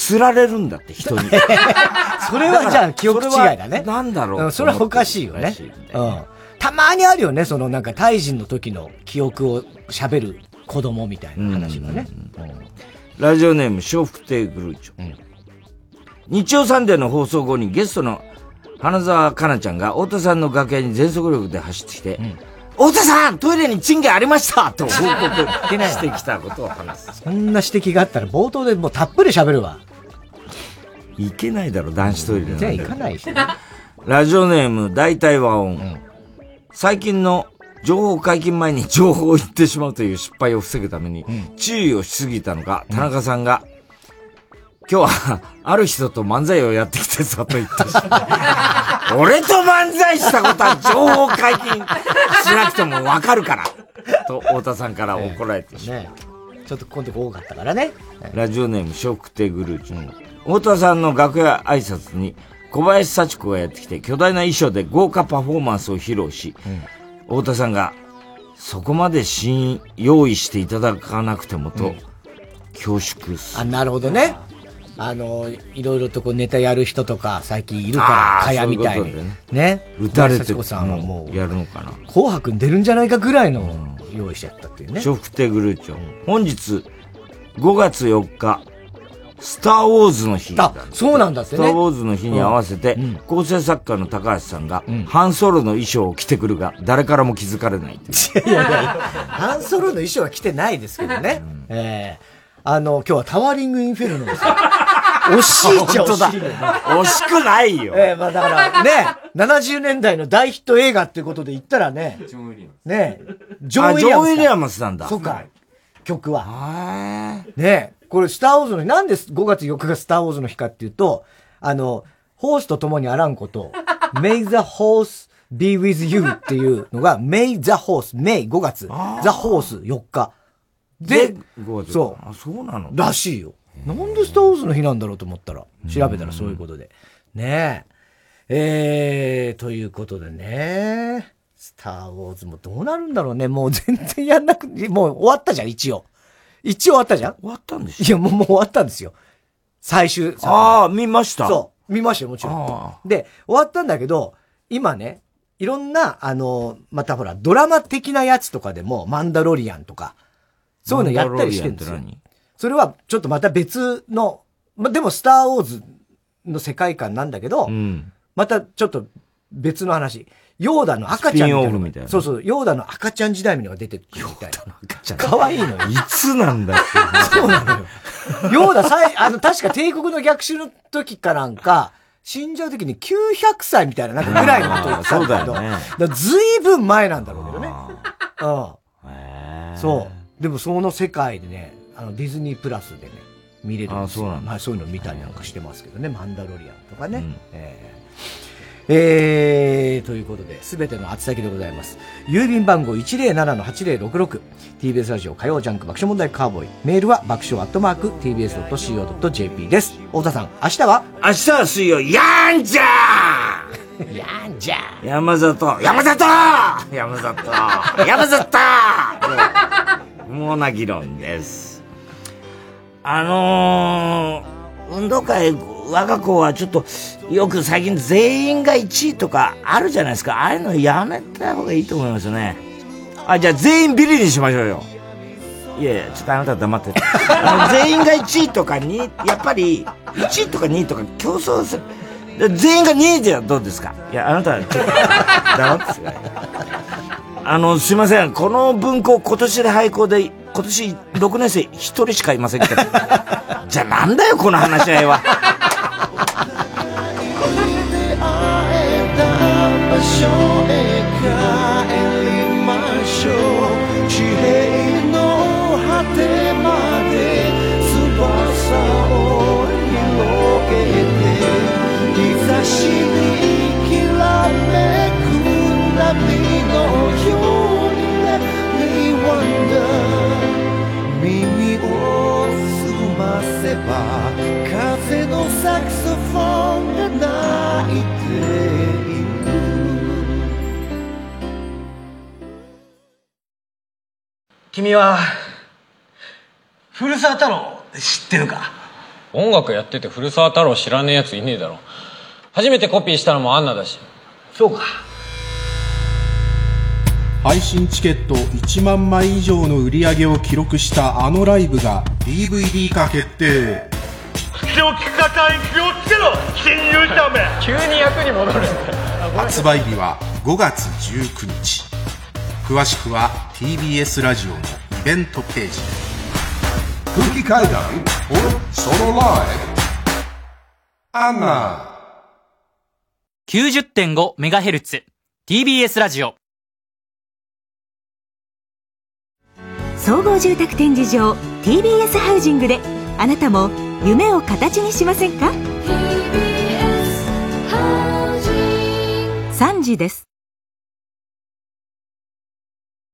釣られるんだって、人に。それはじゃあ記憶違いだね。なんだろううんそれはおかしいよね。うん。たまにあるよね、そのなんか、胎児の時の記憶を喋る子供みたいな話がね。ラジオネーム、笑福亭グルーチョ。日曜サンデーの放送後にゲストの花澤香菜ちゃんが太田さんの楽屋に全速力で走ってきて、太田さんトイレにチンゲありましたと 報告してきたことを話す。そんな指摘があったら冒頭でもうたっぷり喋るわ。いけないだろ、男子トイレじゃ行かないし。ラジオネーム、大体和音。最近の情報解禁前に情報を言ってしまうという失敗を防ぐために、注意をしすぎたのか、田中さんが、今日は、ある人と漫才をやってきてさと言ってし 俺と漫才したことは情報解禁しなくてもわかるから。と、太田さんから怒られてしまう。ちょっと今度多かったからね。ラジオネーム、ショックテグルーチョ。太田さんの楽屋挨拶に、小林幸子がやってきて、巨大な衣装で豪華パフォーマンスを披露し、太田さんが、そこまでシーン用意していただかなくてもと、恐縮すあ、なるほどね。あの、いろいろとこうネタやる人とか最近いるかあら、ーかやみたいにね。ね。打たれてさんはもう、やるのかな。紅白に出るんじゃないかぐらいの用意しちゃったっていうね。ショフテグルーチョ。本日、5月4日、スター・ウォーズの日。あ、そうなんだってね。スター・ウォーズの日に合わせて、構成作家の高橋さんが、ハンソロの衣装を着てくるが、誰からも気づかれないっていう。いやいやいや、ハンソロの衣装は着てないですけどね。ええあの、今日はタワーリングインフェルノですよ。惜しいっちゃ惜しいよね。惜しくないよ。ええまあだからね、70年代の大ヒット映画っていうことで言ったらね、ねジョン・ウィリアムス。あジョンウィリアムスなんだそうか。曲は。ねこれスターウォーズの日、なんで5月4日がスターウォーズの日かっていうと、あの、ホースと共にあらんこと、May the horse be with you っていうのが、May the horse, May 5月、the horse 4日。でで、5月そう。あ、そうなの？らしいよ。なんでスターウォーズの日なんだろうと思ったら、調べたらそういうことで。ねえ。えー、ということでね。スターウォーズもどうなるんだろうね。もう全然やんなくて、もう終わったじゃん、一応。一応終わったじゃん？終わったんですいや、もう、もう終わったんですよ。最終作ああ、見ました。そう。見ましたよ、もちろん。で、終わったんだけど、今ね、いろんな、あの、またほら、ドラマ的なやつとかでも、マンダロリアンとか、そういうのやったりしてるんですよ。それは、ちょっとまた別の、ま、でも、スター・ウォーズの世界観なんだけど、またちょっと別の話。ヨーダの赤ちゃんみたいなたいなそうそう、ヨーダの赤ちゃん時代みたいなのが出てくるみたいな。かわいいのよ。いつなんだって。そうなのよ。ヨーダさい、あの、確か帝国の逆襲の時かなんか、死んじゃう時に900歳みたいな、なんかぐらいのこと言ってたんだけど、ねずいぶん前なんだろうけどね。うん。そう。でもその世界でね、あの、ディズニープラスでね、見れるんですよ。あそうなんだまあそういうの見たりなんかしてますけどね、マンダロリアンとかね。えーえー、ということで、すべての宛先でございます。郵便番号107-8066、TBS ラジオ火曜ジャンク爆笑問題カーボーイ。メールは爆笑アットマーク TBS.CO.JP です。太田さん、明日は？明日は水曜、やんじゃー！やんじゃ山里。山里！山里。山里！もうな議論です。あのー、運動会、我が子はちょっと、よく最近全員が1位とかあるじゃないですか。ああいうのやめた方がいいと思いますよね。あ、じゃあ全員ビリにしましょうよ。いやいや、ちょっとあなた黙って。あの全員が1位とかに、やっぱり、1位とか2位とか競争する。全員が2位ではどうですか？いや、あなた、ちょっと、黙ってください。あの、すいません。この文庫今年で廃校で、今年6年生1人しかいませんけど。じゃあなんだよ、この話し合いは。所へ帰りましょう地平の果てまで翼を広げて日差しにきらめく波のように Let me wonder 耳を澄ませば風のサクソフォンが鳴いて君は、古澤太郎知ってるか？音楽やってて古澤太郎知らねえやついねえだろ。初めてコピーしたのもアンナだし。そうか。配信チケット1万枚以上の売り上げを記録したあのライブが DVD 化決定。気を利かない気をつけろ新入社め急に役に戻るんだ発売日は5月19日詳しくは TBS ラジオのイベントページ。空気階段 or Solo Live アンナ。90.5MHz TBS ラジオ。総合住宅展示場 TBS ハウジングであなたも夢を形にしませんか？3時です